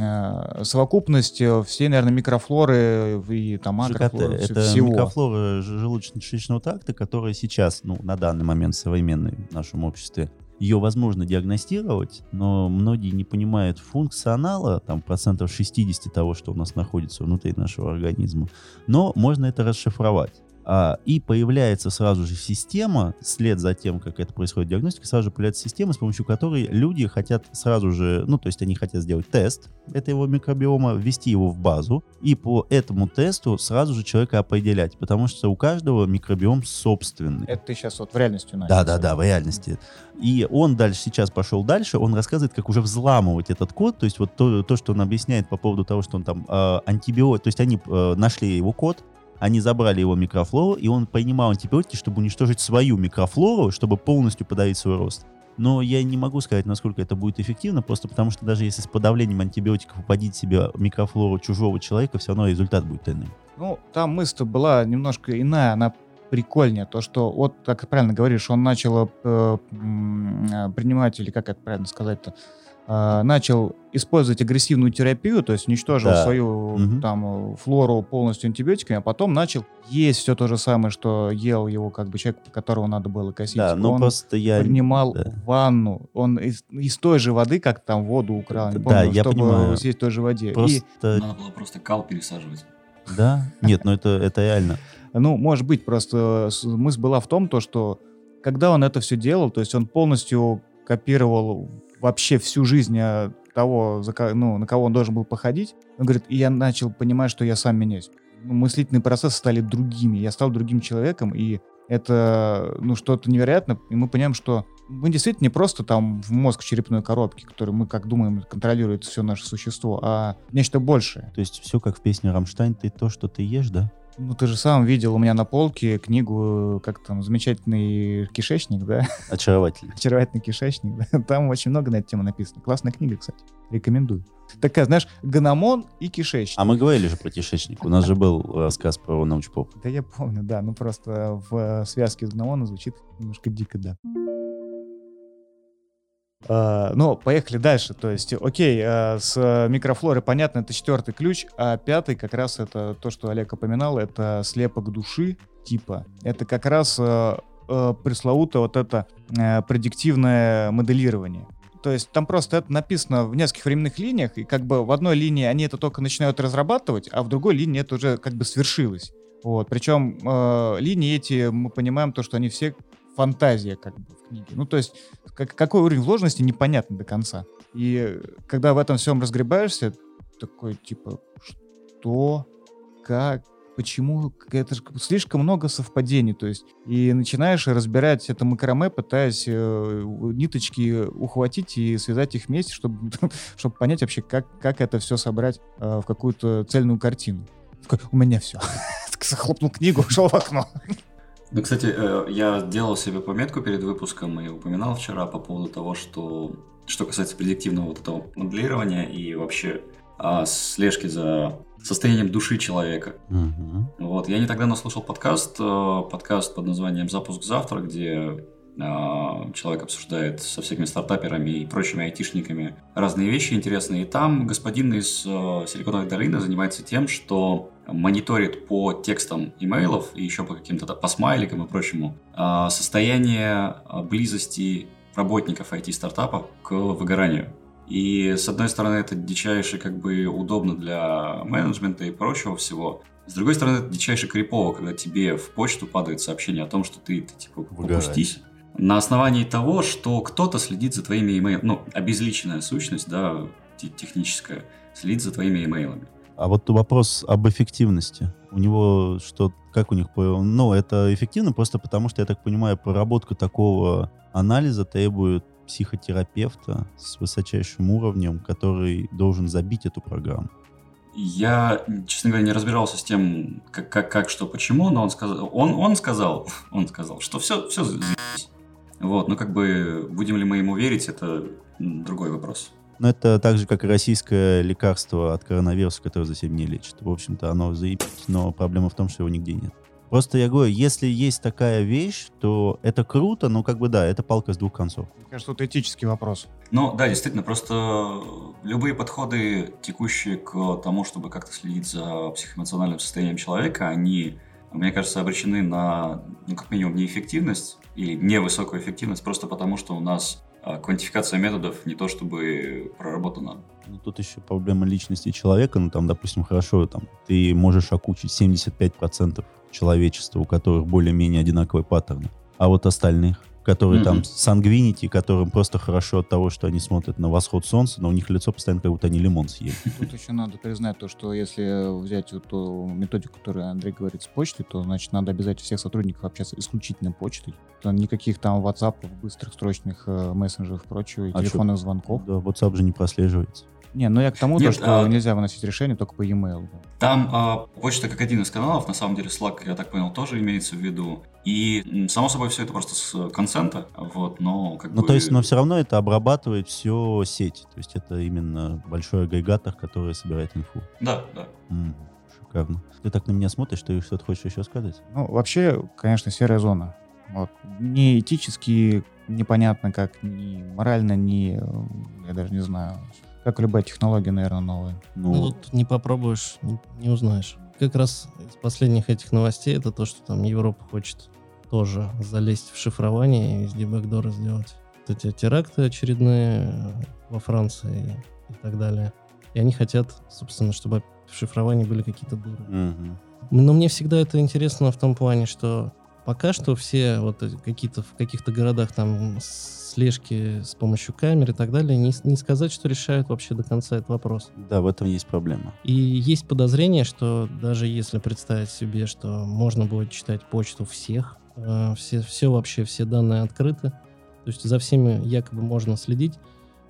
Speaker 1: а, совокупность э, всей, наверное, микрофлоры и там
Speaker 2: ЖКТ.
Speaker 1: агрофлоры, вс-
Speaker 2: Это
Speaker 1: всего.
Speaker 2: микрофлора желудочно-кишечного тракта, которая сейчас, ну, на данный момент современной в нашем обществе, ее возможно диагностировать, но многие не понимают функционала, там, процентов 60 того, что у нас находится внутри нашего организма. Но можно это расшифровать. А, и появляется сразу же система, след за тем, как это происходит диагностика, сразу же появляется система, с помощью которой люди хотят сразу же, ну, то есть они хотят сделать тест этого микробиома, ввести его в базу, и по этому тесту сразу же человека определять, потому что у каждого микробиом собственный.
Speaker 1: Это ты сейчас вот в реальности начал.
Speaker 2: Да, да, да, в реальности. И он дальше, сейчас пошел дальше, он рассказывает, как уже взламывать этот код, то есть вот то, то что он объясняет по поводу того, что он там э, антибиотик, то есть они э, нашли его код, они забрали его микрофлору, и он принимал антибиотики, чтобы уничтожить свою микрофлору, чтобы полностью подавить свой рост. Но я не могу сказать, насколько это будет эффективно, просто потому что даже если с подавлением антибиотиков упадить себе микрофлору чужого человека, все равно результат будет иным.
Speaker 1: Ну, там мысль была немножко иная, она прикольнее. То, что вот, как правильно говоришь, он начал э, м, принимать, или как это правильно сказать-то, э, начал использовать агрессивную терапию, то есть уничтожил
Speaker 2: Да.
Speaker 1: свою
Speaker 2: Мгм.
Speaker 1: там флору полностью антибиотиками, а потом начал есть все то же самое, что ел его как бы человек, которого надо было косить.
Speaker 2: Да, ну
Speaker 1: он
Speaker 2: просто я...
Speaker 1: принимал
Speaker 2: да.
Speaker 1: ванну, он из, из той же воды, как там воду украл, не
Speaker 2: Да,
Speaker 1: помню,
Speaker 2: я
Speaker 1: чтобы
Speaker 2: понимаю.
Speaker 1: съесть в той же воде. И
Speaker 2: Просто...
Speaker 3: Надо было просто кал пересаживать.
Speaker 2: Да? Нет, ну это, это реально.
Speaker 1: Ну, может быть, просто с- мысль была в том, то, что когда он это все делал, то есть он полностью копировал вообще всю жизнь э, того, за ну, на кого он должен был походить. Он говорит, и я начал понимать, что я сам меняюсь. Ну, мыслительные процессы стали другими. Я стал другим человеком, и это, ну, что-то невероятно. И мы понимаем, что мы действительно не просто там в мозг черепной коробки, который мы, как думаем, контролирует все наше существо, а нечто большее.
Speaker 2: То есть все как в песне «Рамштайн», ты то, что ты ешь, да?
Speaker 1: Ну, ты же сам видел у меня на полке книгу, как там, замечательный кишечник, да?
Speaker 2: Очаровательно.
Speaker 1: Очаровательный кишечник, да? Там очень много на эту тему написано. Классная книга, кстати. Рекомендую. Такая, знаешь, гономон и кишечник.
Speaker 2: А мы говорили же про кишечник. У нас же был рассказ про научпоп.
Speaker 1: Да я помню, да. Ну, просто в э, связке с гономоном звучит немножко дико, да. А, ну, поехали дальше. То есть, окей, а, с э, микрофлорой понятно, это четвертый ключ, а пятый как раз это то, что Олег упоминал, это слепок души типа. Это как раз э, э, пресловутое вот это э, предиктивное моделирование. То есть там просто это написано в нескольких временных линиях, и как бы в одной линии они это только начинают разрабатывать, а в другой линии это уже как бы свершилось. Вот. Причем э, линии эти, мы понимаем то, что они все фантазия как бы в книге. Ну, то есть как- какой уровень вложенности непонятно до конца. И когда в этом всем разгребаешься, такой типа, что, как, почему, это же слишком много совпадений, то есть, и начинаешь разбирать это макраме, пытаясь э, ниточки ухватить и связать их вместе, чтобы, чтобы понять вообще, как, как это все собрать э, в какую-то цельную картину. Такой, У меня все. Захлопнул книгу, ушел в окно.
Speaker 3: Ну, кстати, э, я делал себе пометку перед выпуском и упоминал вчера по поводу того, что что касается предиктивного вот этого моделирования и вообще а, слежки за состоянием души человека.
Speaker 2: Мгм.
Speaker 3: Вот, я не так давно слушал подкаст, э, подкаст под названием «Запуск завтра», где э, человек обсуждает со всякими стартаперами и прочими айтишниками разные вещи интересные. И там господин из э, Силиконовой долины занимается тем, что мониторит по текстам имейлов и еще по каким-то по смайликам и прочему э, состояние э, близости работников IT-стартапа к выгоранию. И с одной стороны это дичайше как бы удобно для менеджмента и прочего всего. С другой стороны, это дичайше крипово, когда тебе в почту падает сообщение о том, что ты, ты типа попустись. На основании того, что кто-то следит за твоими имейлами, ну, обезличенная сущность, да, те- техническая, следит за твоими имейлами.
Speaker 2: А вот вопрос об эффективности. У него что, как у них, ну, это эффективно просто потому, что, я так понимаю, проработка такого анализа требует психотерапевта с высочайшим уровнем, который должен забить эту программу.
Speaker 3: Я, честно говоря, не разбирался с тем, как, как, как что, почему, но он сказал, он, он сказал, он сказал, что все, все. Вот, ну как бы, будем ли мы ему верить, это другой вопрос.
Speaker 2: Но это так же, как и российское лекарство от коронавируса, которое за 7 дней лечит. В общем-то, оно заебись, но проблема в том, что его нигде нет. Просто я говорю, если есть такая вещь, то это круто, но как бы да, это палка с двух концов.
Speaker 1: Мне кажется, это этический вопрос.
Speaker 3: Ну да, действительно, просто любые подходы, текущие к тому, чтобы как-то следить за психоэмоциональным состоянием человека, они, мне кажется, обречены на, ну, как минимум, неэффективность или невысокую эффективность, просто потому что у нас квантификация методов не то чтобы проработана.
Speaker 2: Ну, тут еще проблема личности человека. Ну, там, допустим, хорошо, там, ты можешь окучить 75% человечества, у которых более-менее одинаковые паттерны. А вот остальных, которые там
Speaker 3: Мгм.
Speaker 2: сангвинити, которым просто хорошо от того, что они смотрят на восход солнца, но у них лицо постоянно как будто они лимон съели.
Speaker 1: Тут еще надо признать то, что если взять вот ту методику, которую Андрей говорит с почтой, то, значит, надо обязательно всех сотрудников общаться исключительно почтой. То никаких там WhatsApp, быстрых, строчных э, мессенджеров и прочего, и
Speaker 2: А
Speaker 1: телефонных звонков.
Speaker 2: Да, WhatsApp же не прослеживается.
Speaker 1: Не, ну я к тому, то,
Speaker 3: Нет,
Speaker 1: что
Speaker 3: а-
Speaker 1: нельзя выносить решение только по e-mail.
Speaker 3: Там а, почта как один из каналов, на самом деле Slack, я так понял, тоже имеется в виду. И, само собой, все это просто с консента, вот, но как
Speaker 2: Ну,
Speaker 3: бы...
Speaker 2: то есть, но все равно это обрабатывает все сеть. То есть это именно большой агрегатор, который собирает инфу.
Speaker 3: Да, да.
Speaker 2: М, Шикарно. Ты так на меня смотришь, ты что-то хочешь еще сказать?
Speaker 1: Ну, вообще, конечно, серая зона. Вот. Не этически непонятно, как ни морально, ни, э, я даже не знаю, как любая технология, наверное, новая.
Speaker 4: Ну, вот не попробуешь, не, не узнаешь. Как раз из последних этих новостей это то, что там Европа хочет тоже залезть в шифрование и везде бэкдоры сделать. Вот эти теракты очередные э, во Франции и так далее. И они хотят, собственно, чтобы в шифровании были какие-то дыры.
Speaker 2: Мгм.
Speaker 4: Но мне всегда это интересно в том плане, что пока что все вот какие-то в каких-то городах там слежки с помощью камер и так далее, не, не сказать, что решают вообще до конца этот вопрос.
Speaker 2: Да, в этом есть проблема.
Speaker 4: И есть подозрение, что даже если представить себе, что можно будет читать почту всех, э, все, все вообще, все данные открыты, то есть за всеми якобы можно следить,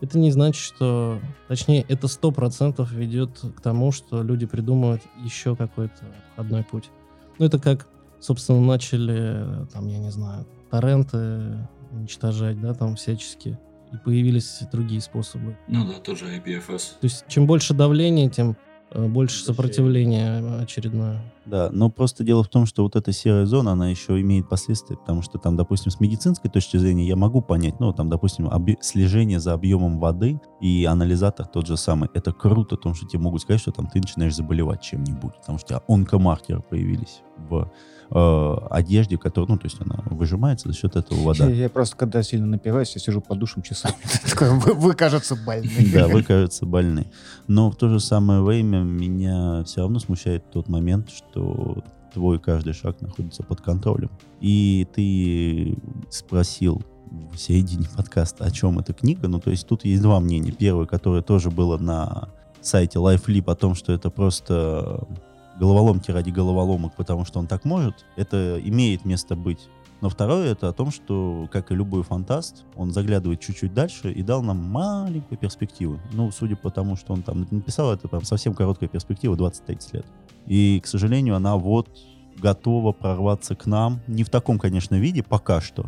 Speaker 4: это не значит, что... Точнее, это сто процентов ведет к тому, что люди придумают еще какой-то одной путь. Ну, это как, собственно, начали, э, там, я не знаю, торренты уничтожать, да, там всячески. И появились другие способы.
Speaker 3: Ну да, тот же IPFS.
Speaker 4: То есть, чем больше давления, тем э, больше сопротивления очередное.
Speaker 2: Да, но просто дело в том, что вот эта серая зона, она еще имеет последствия, потому что там, допустим, с медицинской точки зрения я могу понять, ну, там, допустим, слежение за объемом воды и анализатор тот же самый. Это круто, потому что тебе могут сказать, что там ты начинаешь заболевать чем-нибудь, потому что у тебя онкомаркеры появились в э, одежде, которая, ну, то есть она выжимается за счет этого вода.
Speaker 1: Я, я просто, когда сильно напиваюсь, я сижу под душем часами. Вы, вы, кажется, больны.
Speaker 2: Да, вы, кажется, больны. Но в то же самое время меня все равно смущает тот момент, что твой каждый шаг находится под контролем. И ты спросил в середине подкаста, о чем эта книга. Ну, то есть тут есть два мнения. Первое, которое тоже было на сайте LifeLip о том, что это просто головоломки ради головоломок, потому что он так может. Это имеет место быть. Но второе это о том, что, как и любой фантаст, он заглядывает чуть-чуть дальше и дал нам маленькую перспективу. Ну, судя по тому, что он там написал, это прям совсем короткая перспектива, 20-30 лет. И, к сожалению, она вот готова прорваться к нам. Не в таком, конечно, виде пока что.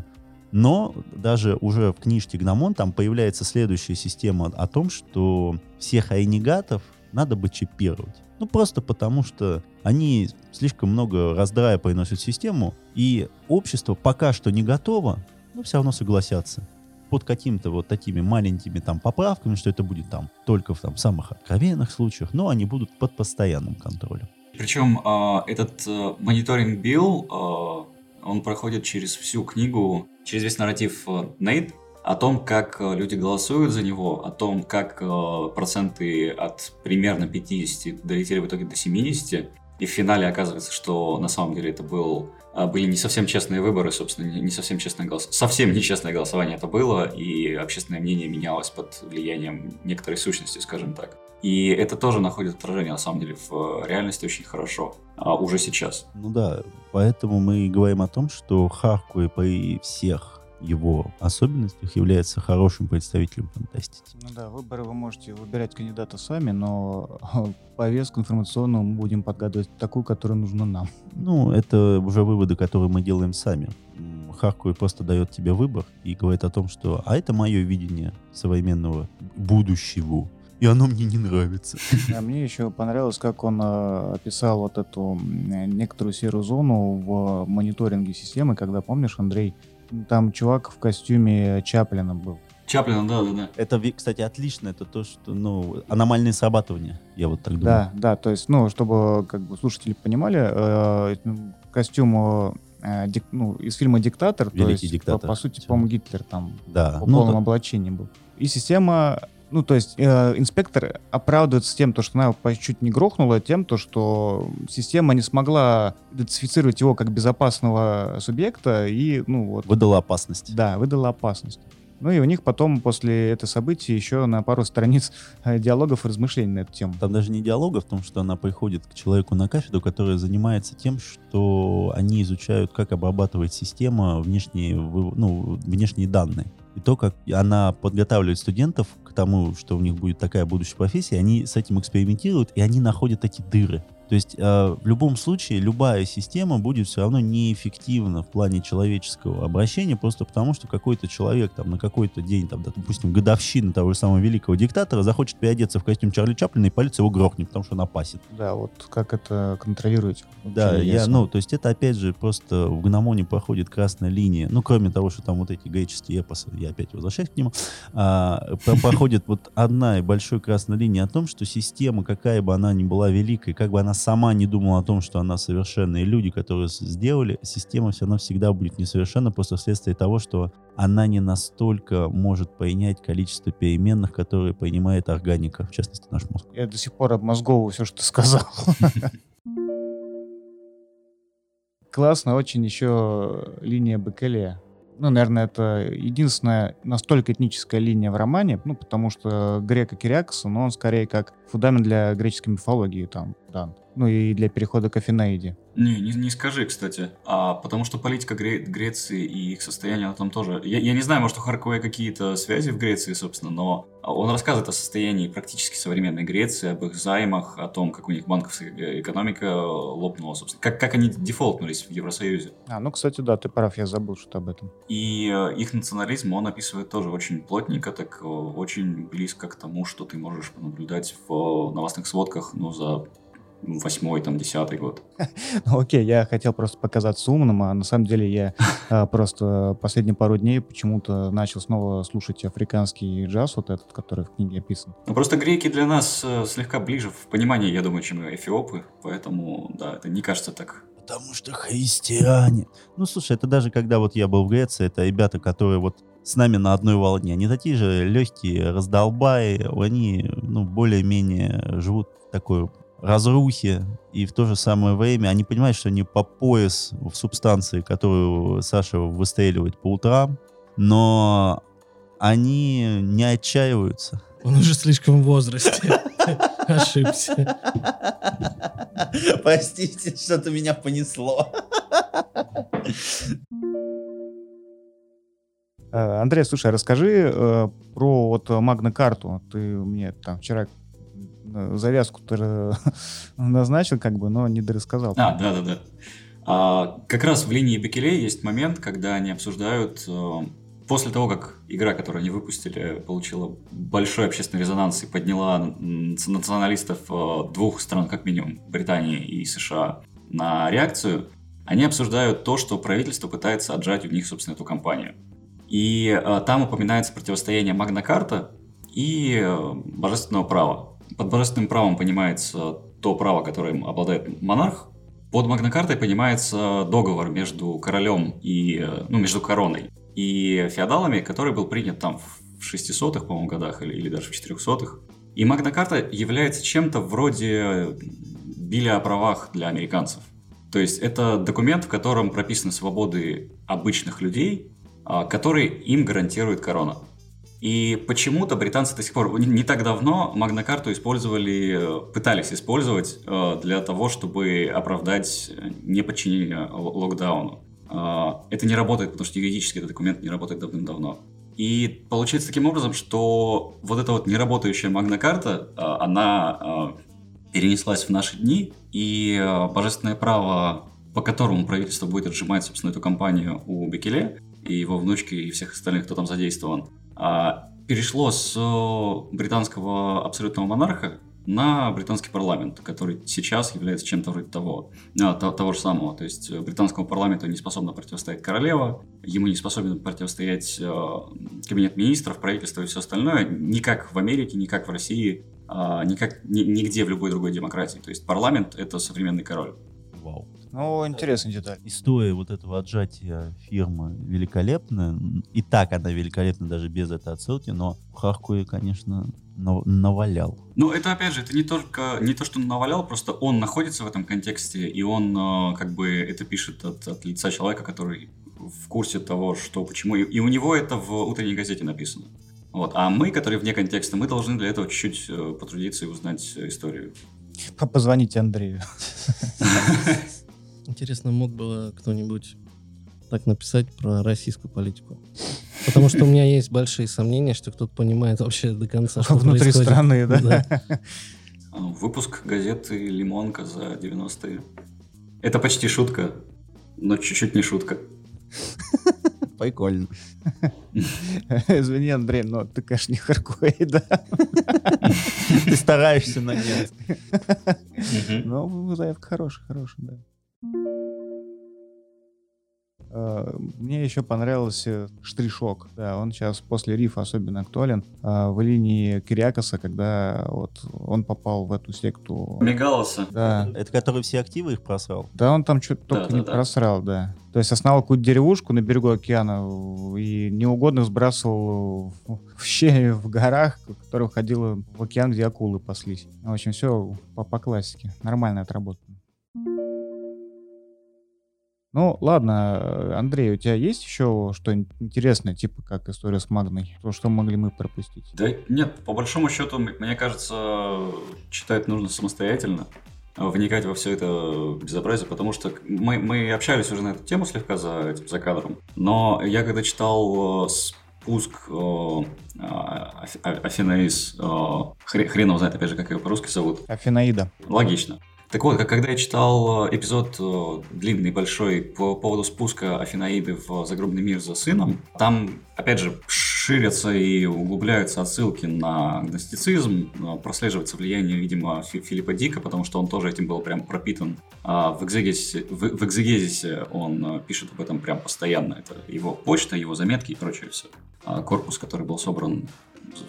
Speaker 2: Но даже уже в книжке Гномон там появляется следующая система о том, что всех айнигатов надо бы чипировать. Ну, просто потому что они слишком много раздрая приносят систему, и общество пока что не готово, но все равно согласятся под какими-то вот такими маленькими там поправками, что это будет там только в там самых откровенных случаях, но они будут под постоянным контролем.
Speaker 3: Причем а, этот а, мониторинг билл, а, он проходит через всю книгу, через весь нарратив Нейт, о том, как а, люди голосуют за него, о том, как а, проценты от примерно 50 долетели в итоге до 70, и в финале оказывается, что на самом деле это был, а, были не совсем честные выборы, собственно, не, совсем честное голосование. Совсем нечестное голосование это было, и общественное мнение менялось под влиянием некоторой сущности, скажем так. И это тоже находит отражение, на самом деле, в э, реальности очень хорошо, а, уже сейчас.
Speaker 2: Ну да, поэтому мы и говорим о том, что Харкуи при всех его особенностях является хорошим представителем фантастики.
Speaker 1: Ну да, выборы вы можете выбирать кандидата сами, но повестку информационную мы будем подгадывать такую, которая нужна нам.
Speaker 2: Ну, это уже выводы, которые мы делаем сами. Харкуи просто дает тебе выбор и говорит о том, что «а это мое видение современного будущего, и оно мне не нравится».
Speaker 1: А мне еще понравилось, как он э, описал вот эту некоторую серую зону в мониторинге системы, когда, помнишь, Андрей, там чувак в костюме Чаплина был.
Speaker 3: Чаплина, да, да, да.
Speaker 2: Это, кстати, отлично. Это то, что, ну, аномальные срабатывания, я вот так думаю.
Speaker 1: Да, да, то есть, ну, чтобы как бы слушатели понимали, э, костюм э, дик- ну, из фильма «Диктатор», то
Speaker 2: Великий
Speaker 1: есть,
Speaker 2: диктатор.
Speaker 1: По, по сути, по-моему, Гитлер там
Speaker 2: Да.
Speaker 1: в
Speaker 2: Ну,
Speaker 1: полном
Speaker 2: да.
Speaker 1: облачении был. И система, ну, то есть э, инспектор оправдывается тем, то, что она его чуть не грохнула, тем, то, что система не смогла идентифицировать его как безопасного субъекта и, ну, вот,
Speaker 2: выдала опасность.
Speaker 1: да, выдала опасность. Ну и у них потом после этого события еще на пару страниц э, диалогов и размышлений на эту тему.
Speaker 2: Там даже не диалога в том, что она приходит к человеку на кафедру, который занимается тем, что они изучают, как обрабатывает система внешние, ну, внешние данные. И то, как она подготавливает студентов к тому, что у них будет такая будущая профессия, они с этим экспериментируют, и они находят такие дыры. То есть э, в любом случае любая система будет все равно неэффективна в плане человеческого обращения, просто потому что какой-то человек там на какой-то день, там, допустим, годовщины того же самого великого диктатора захочет переодеться в костюм Чарли Чаплина, и полиция его грохнет, потому что он опасен.
Speaker 1: Да, вот как это контролируете?
Speaker 2: Да, я, ну, то есть это опять же просто в гномоне проходит красная линия, ну, кроме того, что там вот эти греческие эпосы, я опять возвращаюсь к нему, а, проходит вот одна и большой красная линия о том, что система, какая бы она ни была великой, как бы она сама не думала о том, что она совершенна, и люди, которые сделали, система все равно всегда будет несовершенна, просто вследствие того, что она не настолько может принять количество переменных, которые принимает органика, в частности наш мозг.
Speaker 1: Я до сих пор обмозговываю все, что ты сказал. Классно очень еще линия Бекеле. Ну, наверное, это единственная настолько этническая линия в романе, ну, потому что грека Кириакса, но он скорее как фундамент для греческой мифологии там дан. Ну и для перехода к Афинаиде.
Speaker 3: Не, не, не скажи, кстати. А, потому что политика Гре- Греции и их состояние, там тоже... Я, я не знаю, может, у Харкова какие-то связи в Греции, собственно, но он рассказывает о состоянии практически современной Греции, об их займах, о том, как у них банковская экономика лопнула, собственно. Как, как они дефолтнулись в Евросоюзе.
Speaker 1: А, ну, кстати, да, ты прав, я забыл что-то об этом.
Speaker 3: И э, их национализм он описывает тоже очень плотненько, так э, очень близко к тому, что ты можешь наблюдать в новостных сводках, ну, за восьмой, там, десятый год.
Speaker 1: Ну, окей, я хотел просто показаться умным, а на самом деле я а, просто последние пару дней почему-то начал снова слушать африканский джаз, вот этот, который в книге описан.
Speaker 3: Ну, просто греки для нас э, слегка ближе в понимании, я думаю, чем эфиопы, поэтому, да, это не кажется так
Speaker 2: Потому что христиане. Ну, слушай, это даже когда вот я был в Греции, это ребята, которые вот с нами на одной волне. Они такие же легкие, раздолбаи, они, ну, более-менее живут такой разрухи, и в то же самое время они понимают, что они по пояс в субстанции, которую Саша выстреливает по утрам, но они не отчаиваются.
Speaker 4: Он уже слишком в возрасте. Ошибся.
Speaker 2: Простите, что-то меня понесло.
Speaker 1: Э, Андрей, слушай, расскажи э, про вот Магна-карту. Ты мне там вчера Э, завязку-то назначил, как бы, но не дорассказал.
Speaker 3: А, да-да-да. А, как раз в линии Бекеле есть момент, когда они обсуждают э, после того, как игра, которую они выпустили, получила большой общественный резонанс и подняла националистов э, двух стран, как минимум, Британии и США, на реакцию, они обсуждают то, что правительство пытается отжать у них, собственно, эту компанию. И там упоминается противостояние Магна-Карта и э, божественного права. Под божественным правом понимается то право, которым обладает монарх. Под магнокартой понимается договор между королем и, ну, между короной и феодалами, который был принят там в 600-х, по-моему, годах или, или даже в 400-х. И магнокарта является чем-то вроде биля о правах для американцев. То есть это документ, в котором прописаны свободы обычных людей, а, который им гарантирует корона. И почему-то британцы до сих пор, не, так давно Магнакарту использовали, пытались использовать э, для того, чтобы оправдать неподчинение локдауну. Э, это не работает, потому что юридически этот документ не работает давным-давно. И получается таким образом, что вот эта вот неработающая Магнакарта, э, она перенеслась в наши дни, и божественное право, по которому правительство будет отжимать, собственно, эту компанию у Бекеле, и его внучки, и всех остальных, кто там задействован, перешло с э, британского абсолютного монарха на британский парламент, который сейчас является чем-то вроде того, а, того, же самого. То есть э, британскому парламенту не способна противостоять королева, ему не способен противостоять э, кабинет министров, правительство и все остальное, ни как в Америке, ни как в России, э, ни как, ни, нигде в любой другой демократии. То есть парламент — это современный король.
Speaker 2: Вау.
Speaker 1: Ну, интересная деталь.
Speaker 2: История вот этого отжатия фирмы великолепная. И так она великолепна даже без этой отсылки, но Харкуи, конечно, навалял.
Speaker 3: Ну, это опять же, это не только не то, что он навалял, просто он находится в этом контексте, и он э, как бы это пишет от, от лица человека, который в курсе того, что почему. И, и у него это в утренней газете написано. Вот. А мы, которые вне контекста, мы должны для этого чуть-чуть э, потрудиться и узнать историю.
Speaker 1: Позвоните Андрею.
Speaker 4: Интересно, мог бы кто-нибудь так написать про российскую политику? Потому что у меня есть большие сомнения, что кто-то понимает вообще до конца, что
Speaker 1: Внутри
Speaker 4: происходит.
Speaker 1: страны, да? да.
Speaker 3: А, Выпуск газеты «Лимонка» за 90-е. Это почти шутка, но чуть-чуть не шутка.
Speaker 2: Прикольно.
Speaker 1: Извини, Андрей, но ты, конечно, не Харкой, да?
Speaker 2: Ты стараешься, но нет.
Speaker 1: Но заявка хорошая, хорошая, да. Э, Мне еще понравился штришок. Да, он сейчас после рифа особенно актуален. э, В линии Кириакоса, когда вот он попал в эту секту.
Speaker 3: Мегалоса.
Speaker 1: Да,
Speaker 2: Это который все активы их просрал?
Speaker 1: да, он там что-то только не
Speaker 3: Да-да-да.
Speaker 1: просрал, да. То есть основал какую-то деревушку на берегу океана и неугодно сбрасывал в в щели в горах, которая уходила в океан, где акулы паслись. В общем, все по, по классике. Нормально отработано. Ну, ладно, Андрей, у тебя есть еще что-нибудь интересное, типа как история с Магной? То, что могли мы пропустить?
Speaker 3: Да нет, по большому счету, мне кажется, читать нужно самостоятельно, а, вникать во все это безобразие, потому что мы, мы общались уже на эту тему слегка за, этим, за кадром, но я когда читал э, спуск э, а, Аф- Афинаис, э, хре- хрен его знает, опять же, как его по-русски зовут,
Speaker 1: Афинаида.
Speaker 3: Логично. Так вот, когда я читал э, эпизод э, длинный, большой по поводу спуска Афинаиды в загробный мир за сыном, там, опять же, ширятся и углубляются отсылки на гностицизм, э, прослеживается влияние, видимо, Фи- Филиппа Дика, потому что он тоже этим был прям пропитан. А в, экзегезисе, в, в экзегезисе он э, пишет об этом прям постоянно. Это его почта, его заметки и прочее все. А корпус, который был собран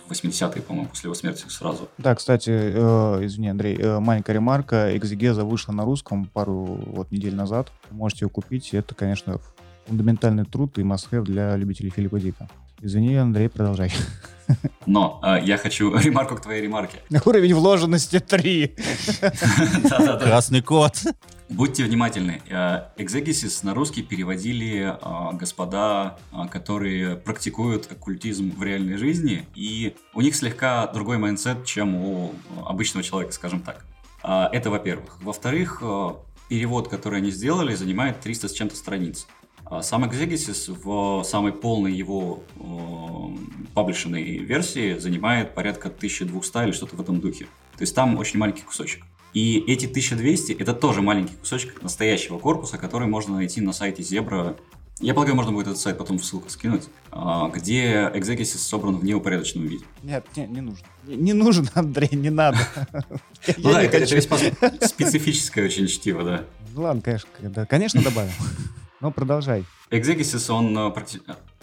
Speaker 3: в 80-е, по-моему, после его смерти сразу.
Speaker 1: Да, кстати, э, извини, Андрей, э, маленькая ремарка. Экзегеза вышла на русском пару вот недель назад. Можете ее купить. Это, конечно, фундаментальный труд и must have для любителей Филиппа Дика. Извини, Андрей, продолжай.
Speaker 3: Но э, я хочу ремарку к твоей ремарке.
Speaker 1: Уровень вложенности 3.
Speaker 3: Да-да-да.
Speaker 2: Красный кот.
Speaker 3: Будьте внимательны. Э, Экзегесис на русский переводили э, господа, э, которые практикуют оккультизм в реальной жизни, и у них слегка другой mindset, чем у обычного человека, скажем так. Это во-первых. Во-вторых, перевод, который они сделали, занимает 300 с чем-то страниц. Сам Exegesis в самой полной его э, published ной версии занимает порядка 1200 или что-то в этом духе. То есть там очень маленький кусочек. И эти 1200 это тоже маленький кусочек настоящего корпуса, который можно найти на сайте Zebra. Я полагаю, можно будет этот сайт потом в ссылку скинуть, а, где Exegesis собран в неупорядоченном виде.
Speaker 1: Нет, не, не нужно. Не, не нужно, Андрей, не надо.
Speaker 3: Ну да, это, специфическое очень чтиво, да.
Speaker 1: Ну Ладно, конечно, конечно, добавим. Ну, продолжай.
Speaker 3: Exegesis, он э,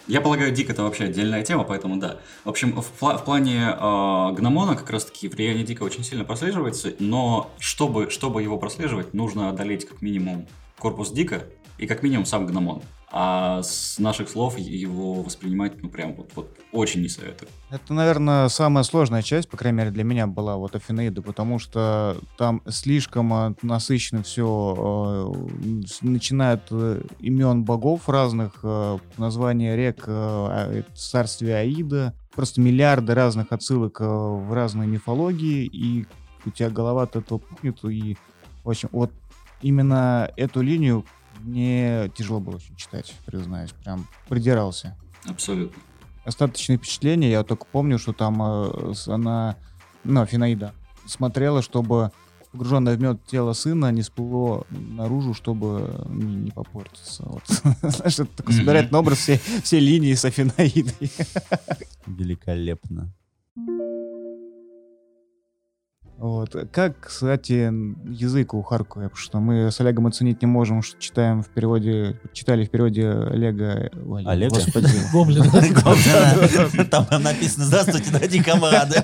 Speaker 3: Я полагаю, Дик это вообще отдельная тема, поэтому да. В общем, в, пла- в плане э, гномона как раз-таки влияние Дика очень сильно прослеживается, но чтобы, чтобы его прослеживать, нужно одолеть как минимум корпус Дика и как минимум сам гномон. А с наших слов его воспринимать, ну, прям вот, вот очень не советую.
Speaker 1: Это, наверное, самая сложная часть, по крайней мере, для меня была вот Афинаида, потому что там слишком э, насыщенно все, начиная от э, имен богов разных, э, названия рек, а- царствия Аида, просто миллиарды разных отсылок в разные мифологии, и у тебя голова от этого пухнет, и, в общем, вот именно эту линию мне тяжело было очень читать, признаюсь, прям придирался
Speaker 3: Абсолютно.
Speaker 1: остаточные впечатления. Я только помню, что там э, она, ну, Финаида, смотрела, чтобы погруженное в мед тело сына не всплыло наружу, чтобы не, не попортиться. Вот. Знаешь, это такой собирательный образ все, все линии с Афинаидой.
Speaker 2: Великолепно.
Speaker 1: Вот. Как, кстати, язык у Харкова, потому что мы с Олегом оценить не можем, что читаем в переводе, читали в переводе Олега... ой,
Speaker 2: Олега?
Speaker 1: Господи.
Speaker 4: Гоблин.
Speaker 2: Там написано «Здравствуйте, дорогие комрады».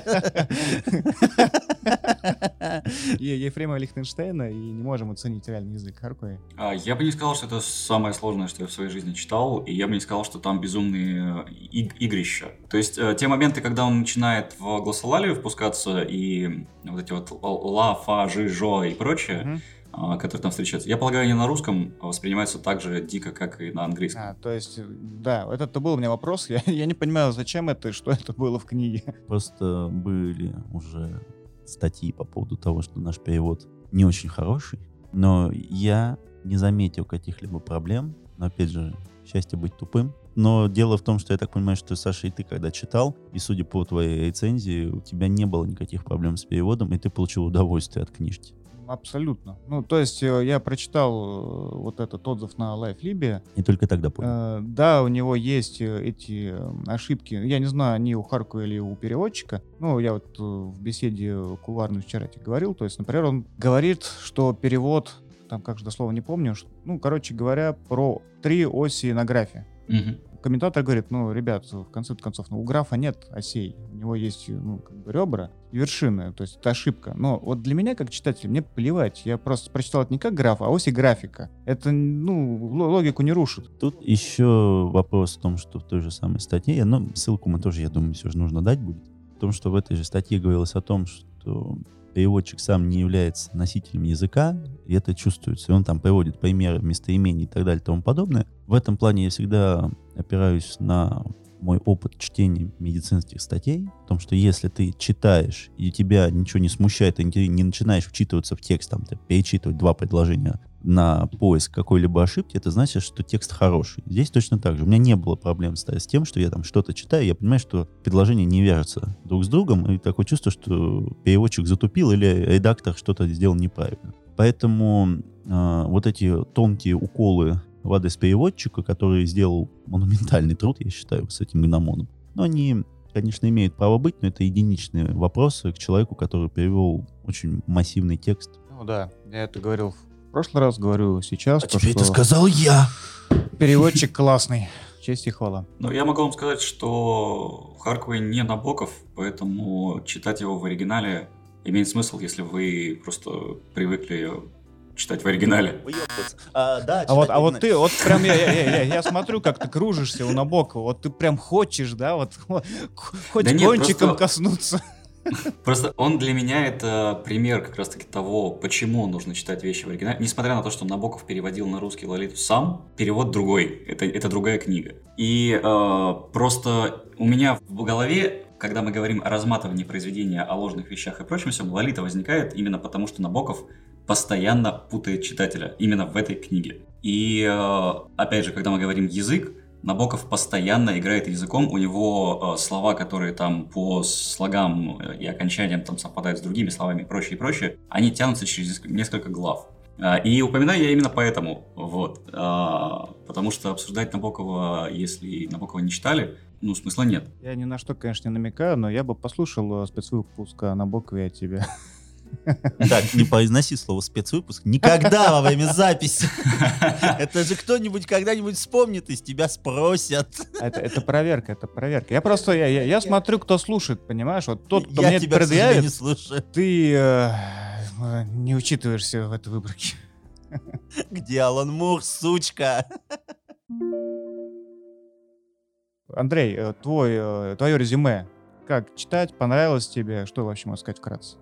Speaker 1: Ефрема Лихтенштейна, и не можем оценить реальный язык Харкова.
Speaker 3: А, Я бы не сказал, что это самое сложное, что я в своей жизни читал, и я бы не сказал, что там безумные э, иг- игрища. То есть э, те моменты, когда он начинает в гласолалию впускаться, и вот эти вот ла, фа, жи, жо и прочее, а, которые там встречаются, я полагаю, они на русском воспринимаются так же дико, как и на английском.
Speaker 1: А, то есть, да, это был у меня вопрос. Я, я не понимаю, зачем это и что это было в книге.
Speaker 2: Просто были уже статьи по поводу того, что наш перевод не очень хороший, но я не заметил каких-либо проблем. Но опять же, счастье быть тупым. Но дело в том, что я так понимаю, что, Саша, и ты когда читал, и судя по твоей рецензии, у тебя не было никаких проблем с переводом, и ты получил удовольствие от книжки.
Speaker 1: Абсолютно. Ну, то есть э, я прочитал э, вот этот отзыв на LifeLib.
Speaker 2: И только тогда понял.
Speaker 1: Э, да, у него есть эти ошибки. Я не знаю, они у Харку или у переводчика. Ну, я вот в беседе куларной вчера тебе говорил. То есть, например, он говорит, что перевод, там как же дословно не помню, что- ну, короче говоря, про три оси на графе.
Speaker 3: Мгм.
Speaker 1: комментатор говорит, ну, ребят, в конце концов, ну, у графа нет осей, у него есть, ну, как бы ребра и вершины, то есть это ошибка. Но вот для меня, как читателя, мне плевать, я просто прочитал это не как граф, а оси графика. Это, ну, ло- логику не рушит.
Speaker 2: Тут еще вопрос в том, что в той же самой статье, но ссылку мы тоже, я думаю, все же нужно дать будет, в том, что в этой же статье говорилось о том, что переводчик сам не является носителем языка, и это чувствуется. И он там приводит примеры местоимений и так далее и тому подобное. В этом плане я всегда опираюсь на мой опыт чтения медицинских статей, в том, что если ты читаешь, и тебя ничего не смущает, и не начинаешь вчитываться в текст, там, ты перечитывать два предложения на поиск какой-либо ошибки, это значит, что текст хороший. Здесь точно так же. У меня не было проблем с, тем, что я там что-то читаю, я понимаю, что предложения не вяжутся друг с другом, и такое чувство, что переводчик затупил или редактор что-то сделал неправильно. Поэтому э, вот эти тонкие уколы в адрес переводчика, который сделал монументальный труд, я считаю, с этим гномоном, но они, конечно, имеют право быть, но это единичные вопросы к человеку, который перевел очень массивный текст.
Speaker 1: Ну да, я это говорил в прошлый раз, говорю сейчас,
Speaker 2: А
Speaker 1: то,
Speaker 2: тебе это
Speaker 1: что
Speaker 2: сказал я.
Speaker 1: переводчик классный. Честь и хвала.
Speaker 3: Ну, я могу вам сказать, что Харквей не Набоков, поэтому читать его в оригинале имеет смысл, если вы просто привыкли читать в оригинале.
Speaker 2: А, да,
Speaker 1: А вот, а вот ты, вот прям я, я, я, я смотрю, как ты кружишься у Набокова, вот ты прям хочешь, да, вот хоть
Speaker 3: Да нет,
Speaker 1: кончиком
Speaker 3: просто-
Speaker 1: коснуться.
Speaker 3: Просто он для меня это пример как раз-таки того, почему нужно читать вещи в оригинале. Несмотря на то, что Набоков переводил на русский Лолиту сам, перевод другой. Это, это другая книга. И э, просто у меня в голове, когда мы говорим о разматывании произведения, о ложных вещах и прочем всем, Лолита возникает именно потому, что Набоков постоянно путает читателя именно в этой книге. И э, опять же, когда мы говорим язык, Набоков постоянно играет языком, у него э, слова, которые там по слогам э, и окончаниям там совпадают с другими словами и прочее, и прочее, они тянутся через неск- несколько глав. А, И упоминаю я именно поэтому, вот, А, потому что обсуждать Набокова, если Набокова не читали, ну, смысла нет.
Speaker 1: Я ни на что, конечно, не намекаю, но я бы послушал э, спецвыпуск о Набокове от тебя.
Speaker 2: Так, не произноси слово спецвыпуск никогда во время записи. Это же кто-нибудь когда-нибудь вспомнит, и с тебя спросят.
Speaker 1: Это, это проверка, это проверка. Я просто, я, я, я смотрю, кто слушает, понимаешь? Вот тот, кто
Speaker 2: Я
Speaker 1: мне
Speaker 2: тебя,
Speaker 1: предъявит,
Speaker 2: не слушаю.
Speaker 1: ты э, э, не учитываешься в этой выборке.
Speaker 2: Где Алан Мур, сучка?
Speaker 1: Андрей, э, твой, э, твое резюме. Как читать? Понравилось тебе? Что вообще можно сказать вкратце?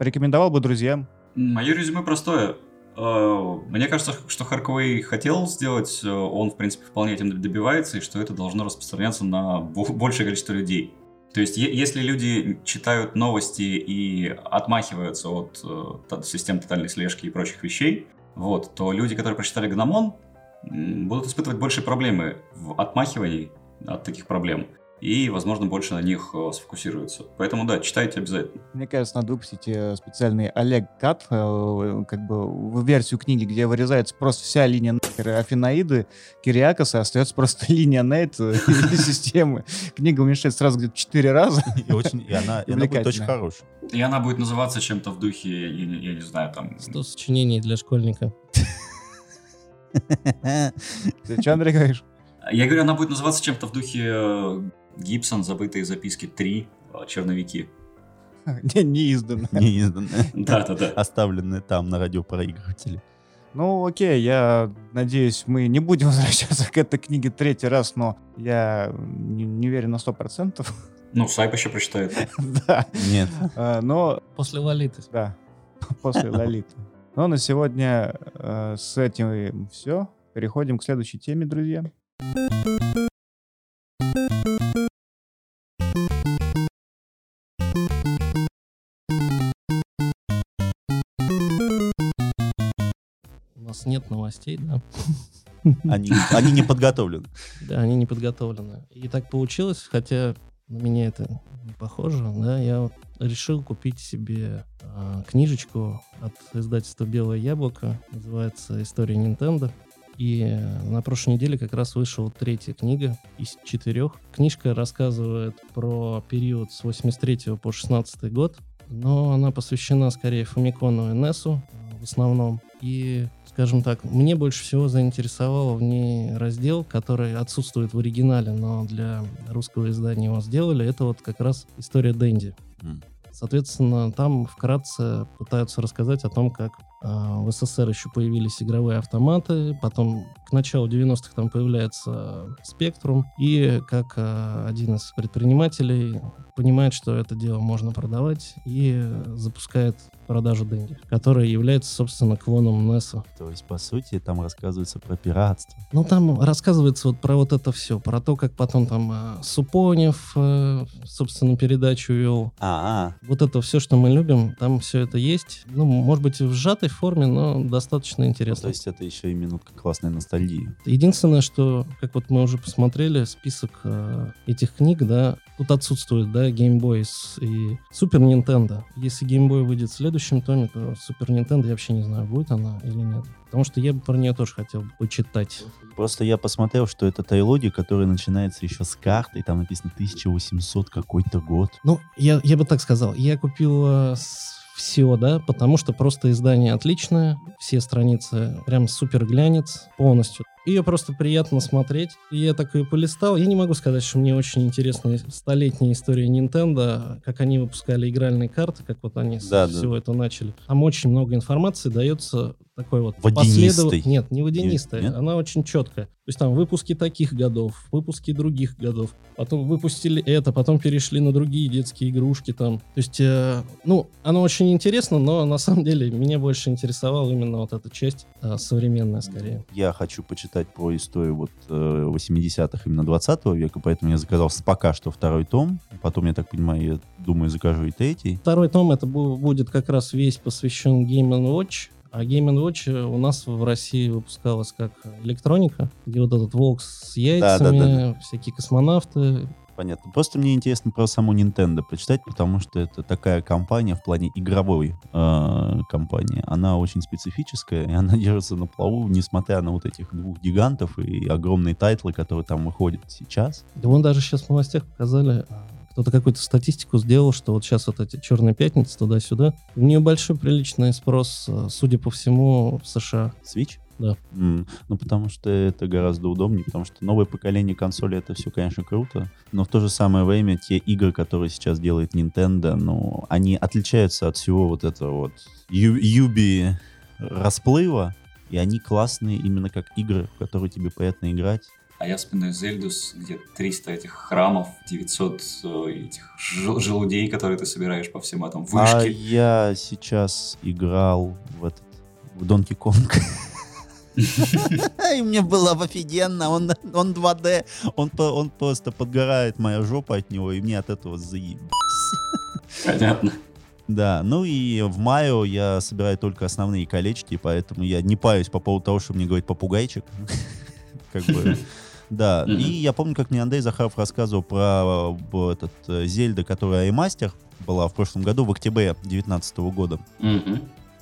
Speaker 1: Порекомендовал бы друзьям?
Speaker 3: Мое резюме простое. Э, Мне кажется, что Харковый хотел сделать, э, он, в принципе, вполне этим добивается, и что это должно распространяться на бо- большее количество людей. То есть, если люди читают новости и отмахиваются от э, систем тотальной слежки и прочих вещей, вот, то люди, которые прочитали Гномон, будут испытывать большие проблемы в отмахивании от таких проблем. И, возможно, больше на них э, сфокусируются. Поэтому, да, читайте обязательно.
Speaker 1: Мне кажется, надо выпустить э, специальный Олег Кат, э, как бы в версию книги, где вырезается просто вся линия нахер Афинаиды, Кириакоса, остается просто линия Нейт и системы. Книга уменьшается сразу где-то 4 раза.
Speaker 2: И, очень, и она, и она будет очень хорошая.
Speaker 3: И она будет называться чем-то в духе, я, не- я не знаю, там...
Speaker 4: 100 сочинений для школьника.
Speaker 1: Ты что, Андрей, говоришь?
Speaker 3: Я говорю, она будет называться чем-то в духе Гибсон, забытые записки 3, э, черновики.
Speaker 1: Не, не издано.
Speaker 2: Неизданная.
Speaker 3: Да-да-да.
Speaker 2: Оставленная там на радиопроигрывателе.
Speaker 1: Ну, окей, я надеюсь, мы не будем возвращаться к этой книге третий раз, но я не, не уверен на сто процентов.
Speaker 3: Ну, Сайп еще прочитает.
Speaker 1: Да,
Speaker 2: Нет.
Speaker 1: э, но
Speaker 4: После Лолиты.
Speaker 1: Да, после Лолиты. Ну, на сегодня э, с этим все. Переходим к следующей теме, друзья.
Speaker 4: Нас нет новостей, да?
Speaker 2: Они, они не подготовлены.
Speaker 4: Да, они не подготовлены. И так получилось, хотя на меня это не похоже, да, я решил купить себе а, книжечку от издательства «Белое яблоко», называется «История Nintendo». И на прошлой неделе как раз вышла третья книга из четырех. Книжка рассказывает про период с 83 по 16 год, но она посвящена скорее Фамикону и Несу в основном. И, скажем так, мне больше всего заинтересовал в ней раздел, который отсутствует в оригинале, но для русского издания его сделали. Это вот как раз история Дэнди. Соответственно, там вкратце пытаются рассказать о том, как в СССР еще появились игровые автоматы, потом к началу 90-х там появляется Спектрум, и как а, один из предпринимателей понимает, что это дело можно продавать, и запускает продажу Дэнди, которая является, собственно, клоном Неса.
Speaker 2: То есть, по сути, там рассказывается про пиратство.
Speaker 4: Ну, там рассказывается вот про вот это все, про то, как потом там а, Супонев, э, собственно, передачу вел.
Speaker 2: А,
Speaker 4: Вот это все, что мы любим, там все это есть. Ну, может быть, в сжатой форме, но достаточно
Speaker 2: ну,
Speaker 4: интересно.
Speaker 2: то есть это еще и минутка классной ностальгии.
Speaker 4: Единственное, что, как вот мы уже посмотрели, список э, этих книг, да, тут отсутствует, да, Game Boy с- и Super Nintendo. Если Game Boy выйдет в следующем томе, то Super Nintendo я вообще не знаю, будет она или нет. Потому что я бы про нее тоже хотел бы почитать.
Speaker 2: Просто я посмотрел, что это трилогия, которая начинается еще с карты, и там написано 1800 какой-то год.
Speaker 4: Ну, я, я бы так сказал, я купил все, да, потому что просто издание отличное, все страницы прям супер глянец полностью. Ее просто приятно смотреть. И я так ее полистал. Я не могу сказать, что мне очень интересна столетняя история Nintendo, как они выпускали игральные карты, как вот они с
Speaker 2: Да, да.
Speaker 4: всего этого начали. Там очень много информации дается такой вот
Speaker 2: Водянистой.
Speaker 4: последов- Нет, не водянистая.
Speaker 2: Нет?
Speaker 4: Она очень четкая. То есть там выпуски таких годов, выпуски других годов. Потом выпустили это, потом перешли на другие детские игрушки там. То есть, э, ну, оно очень интересно, но на самом деле меня больше интересовала именно вот эта часть э, современная скорее.
Speaker 2: Я хочу почитать про историю вот э, 80-х, именно 20 века, поэтому я заказал пока что второй том. Потом, я так понимаю, я думаю, закажу и третий.
Speaker 4: Второй том это бу- будет как раз весь посвящен Game Watch. А Game Watch э, у нас в России выпускалась как электроника, где вот этот волк с яйцами,
Speaker 2: Да-да-да.
Speaker 4: всякие космонавты.
Speaker 2: Понятно. Просто мне интересно про саму Nintendo почитать, потому что это такая компания в плане игровой э, компании. Она очень специфическая, и она держится на плаву, несмотря на вот этих двух гигантов и огромные тайтлы, которые там выходят сейчас.
Speaker 4: Да вон даже сейчас в новостях показали, а, кто-то какую-то статистику сделал, что вот сейчас вот эти черные пятницы туда-сюда, у нее большой приличный спрос, а, судя по всему, в США.
Speaker 2: Switch?
Speaker 4: Да.
Speaker 2: М, ну, потому что это гораздо удобнее, потому что новое поколение консолей это все, конечно, круто, но в то же самое время те игры, которые сейчас делает Nintendo, ну, они отличаются от всего вот этого вот ю- юби расплыва, и они классные именно как игры, в которые тебе приятно играть.
Speaker 3: А я вспоминаю Зельдус, где 300 этих храмов, 900 э, этих жел- желудей, которые ты собираешь по всем этому,
Speaker 2: А
Speaker 3: вышки.
Speaker 2: я сейчас играл в этот в Donkey Kong. И мне было офигенно, он, он 2D, он, он просто подгорает моя жопа от него, и мне от этого заебись.
Speaker 3: Понятно.
Speaker 2: Да, ну и в Майо я собираю только основные колечки, поэтому я не парюсь по поводу того, что мне говорит попугайчик. Как бы, да. И я помню, как мне Андрей Захаров рассказывал про э, этот э, Зельда, которая Аймастер была в прошлом году, в октябре 2019 года.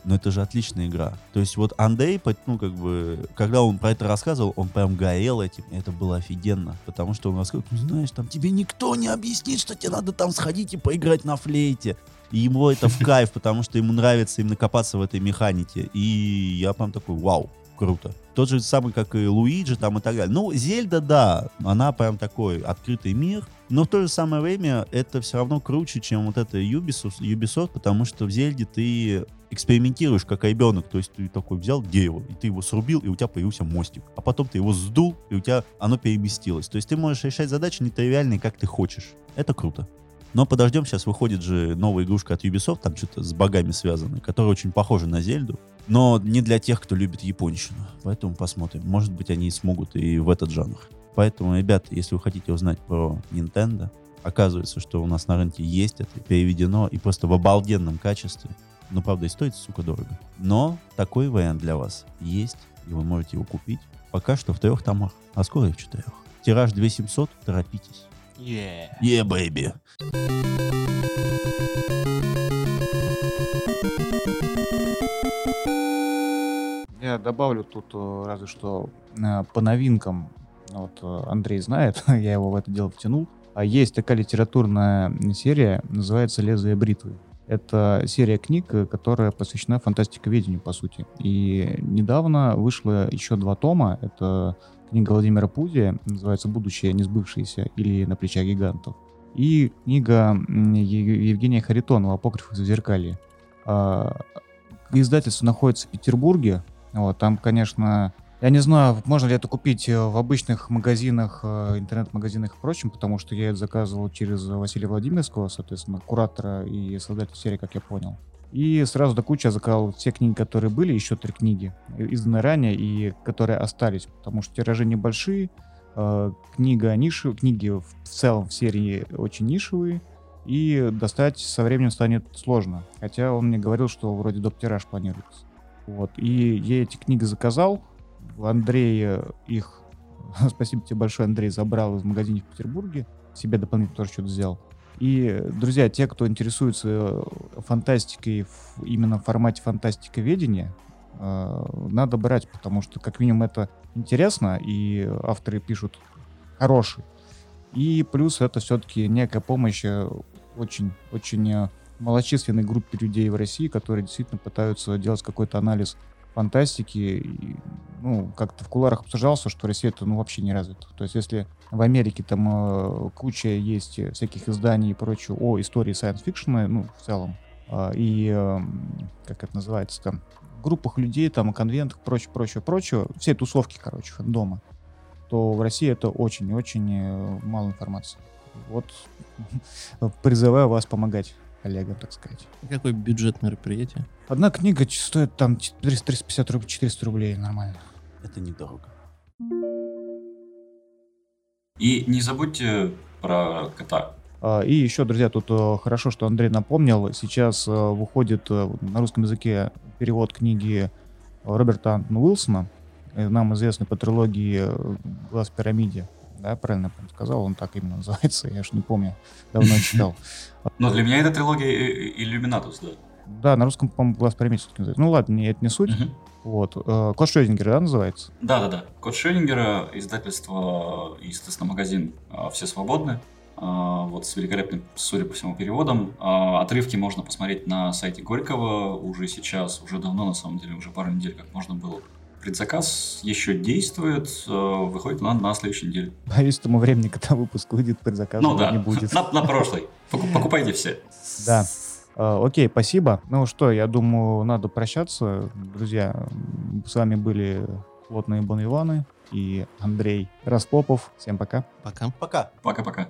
Speaker 2: Но это же отличная игра. То есть вот Андрей, по- ну, как бы, когда он про это рассказывал, он прям горел этим. Это было офигенно. Потому что он рассказывал, ну, знаешь, там тебе никто не объяснит, что тебе надо там сходить и поиграть на флейте. И ему это в кайф, потому что ему нравится именно копаться в этой механике. И я прям такой, вау, круто. Тот же самый, как и Луиджи там и так далее. Ну, Зельда, да, она прям такой открытый мир. Но в то же самое время это все равно круче, чем вот это Ubisoft, Ubisoft, потому что в Зельде ты экспериментируешь как ребенок. То есть ты такой взял дерево, и ты его срубил, и у тебя появился мостик. А потом ты его сдул, и у тебя оно переместилось. То есть ты можешь решать задачи нетривиальные, как ты хочешь. Это круто. Но подождем, сейчас выходит же новая игрушка от Ubisoft, там что-то с богами связано, которая очень похожа на Зельду, но не для тех, кто любит японщину. Поэтому посмотрим. Может быть, они смогут и в этот жанр. Поэтому, ребята, если вы хотите узнать про Nintendo, оказывается, что у нас на рынке есть это, переведено и просто в обалденном качестве. Ну, правда, и стоит, сука, дорого. Но такой вариант для вас есть, и вы можете его купить. Пока что в трех томах, а скоро и в четырех. Тираж 2700, торопитесь.
Speaker 1: Yeah.
Speaker 2: Yeah, baby.
Speaker 1: Я добавлю тут э, разве что э, по новинкам. Вот э, Андрей знает, я его в это дело втянул. А есть такая литературная серия, называется «Лезвие бритвы». Это серия книг, которая посвящена фантастиковедению, по сути. И недавно вышло еще два тома. Это книга Владимира Пузи, называется «Будущее несбывшееся» или «На плечах гигантов». И книга Евгения Харитонова «Апокриф из Зеркалья». Издательство находится в Петербурге. Вот, там, конечно, я не знаю, можно ли это купить в обычных магазинах, э, интернет-магазинах и прочем, потому что я это заказывал через Василия Владимирского, соответственно, куратора и создателя серии, как я понял. И сразу до кучи я заказал все книги, которые были, еще три книги, э, изданные ранее и которые остались, потому что тиражи небольшие, э, книга ниши, книги в целом в серии очень нишевые, и достать со временем станет сложно. Хотя он мне говорил, что вроде доп. тираж планируется. Вот. И я эти книги заказал. Андрей э, их, спасибо тебе большое, Андрей, забрал из магазина в Петербурге. Себе дополнительно тоже что-то взял. И, друзья, те, кто интересуется э, фантастикой именно в формате фантастиковедения, э, надо брать, потому что, как минимум, это интересно, и авторы пишут хорошие. И плюс это все-таки некая помощь э, очень, очень э, малочисленной группе людей в России, которые действительно пытаются делать какой-то анализ фантастики. Ну, как-то в куларах обсуждался, что Россия это ну, вообще не развита. То есть если в Америке там э, куча есть э, всяких изданий и прочего о истории science fiction, ну, в целом, э, и, э, как это называется там, группах людей, там, конвентах, прочее, прочее, прочее, все тусовки, короче, дома, то в России это очень-очень э, мало информации. Вот призываю вас помогать коллегам, так сказать.
Speaker 4: Какой бюджет мероприятия?
Speaker 1: Одна книга стоит там 400, 350 рублей, 400 рублей, нормально.
Speaker 2: Это недорого.
Speaker 3: И не забудьте про кота.
Speaker 1: А, И еще, друзья, тут э, хорошо, что Андрей напомнил. Сейчас э, выходит э, на русском языке перевод книги Роберта Антона Уилсона, нам известный по трилогии «Глаз в пирамиде». Да, правильно я сказал? Он так именно называется, я ж не помню. Давно читал.
Speaker 3: Но для меня это трилогия и- и- Иллюминатус, да.
Speaker 1: Да, на русском, по-моему, «Глаз в пирамиде» всё-таки называется. Ну ладно, это не суть.
Speaker 3: Мгм.
Speaker 1: Вот. Э, Кот Шрёдингер, да, называется?
Speaker 3: Да-да-да. Код Шеллингера, издательство и, соответственно, магазин «Все свободны». Вот с великолепным, судя по всему, переводом. Отрывки можно посмотреть на сайте Горького уже сейчас, уже давно, на самом деле, уже пару недель как можно было. Предзаказ еще действует, а, выходит на, на следующей неделе.
Speaker 1: Боюсь, к тому времени, когда выпуск выйдет, предзаказа
Speaker 3: Ну да,
Speaker 1: не будет.
Speaker 3: на, на прошлой. Поку- Покупайте все.
Speaker 1: Да. Э, Окей, спасибо. Ну что, я думаю, надо прощаться. Друзья, с вами были плотные Бон Иваны и Андрей Распопов. Всем пока.
Speaker 4: Пока.
Speaker 2: Пока.
Speaker 3: Пока-пока.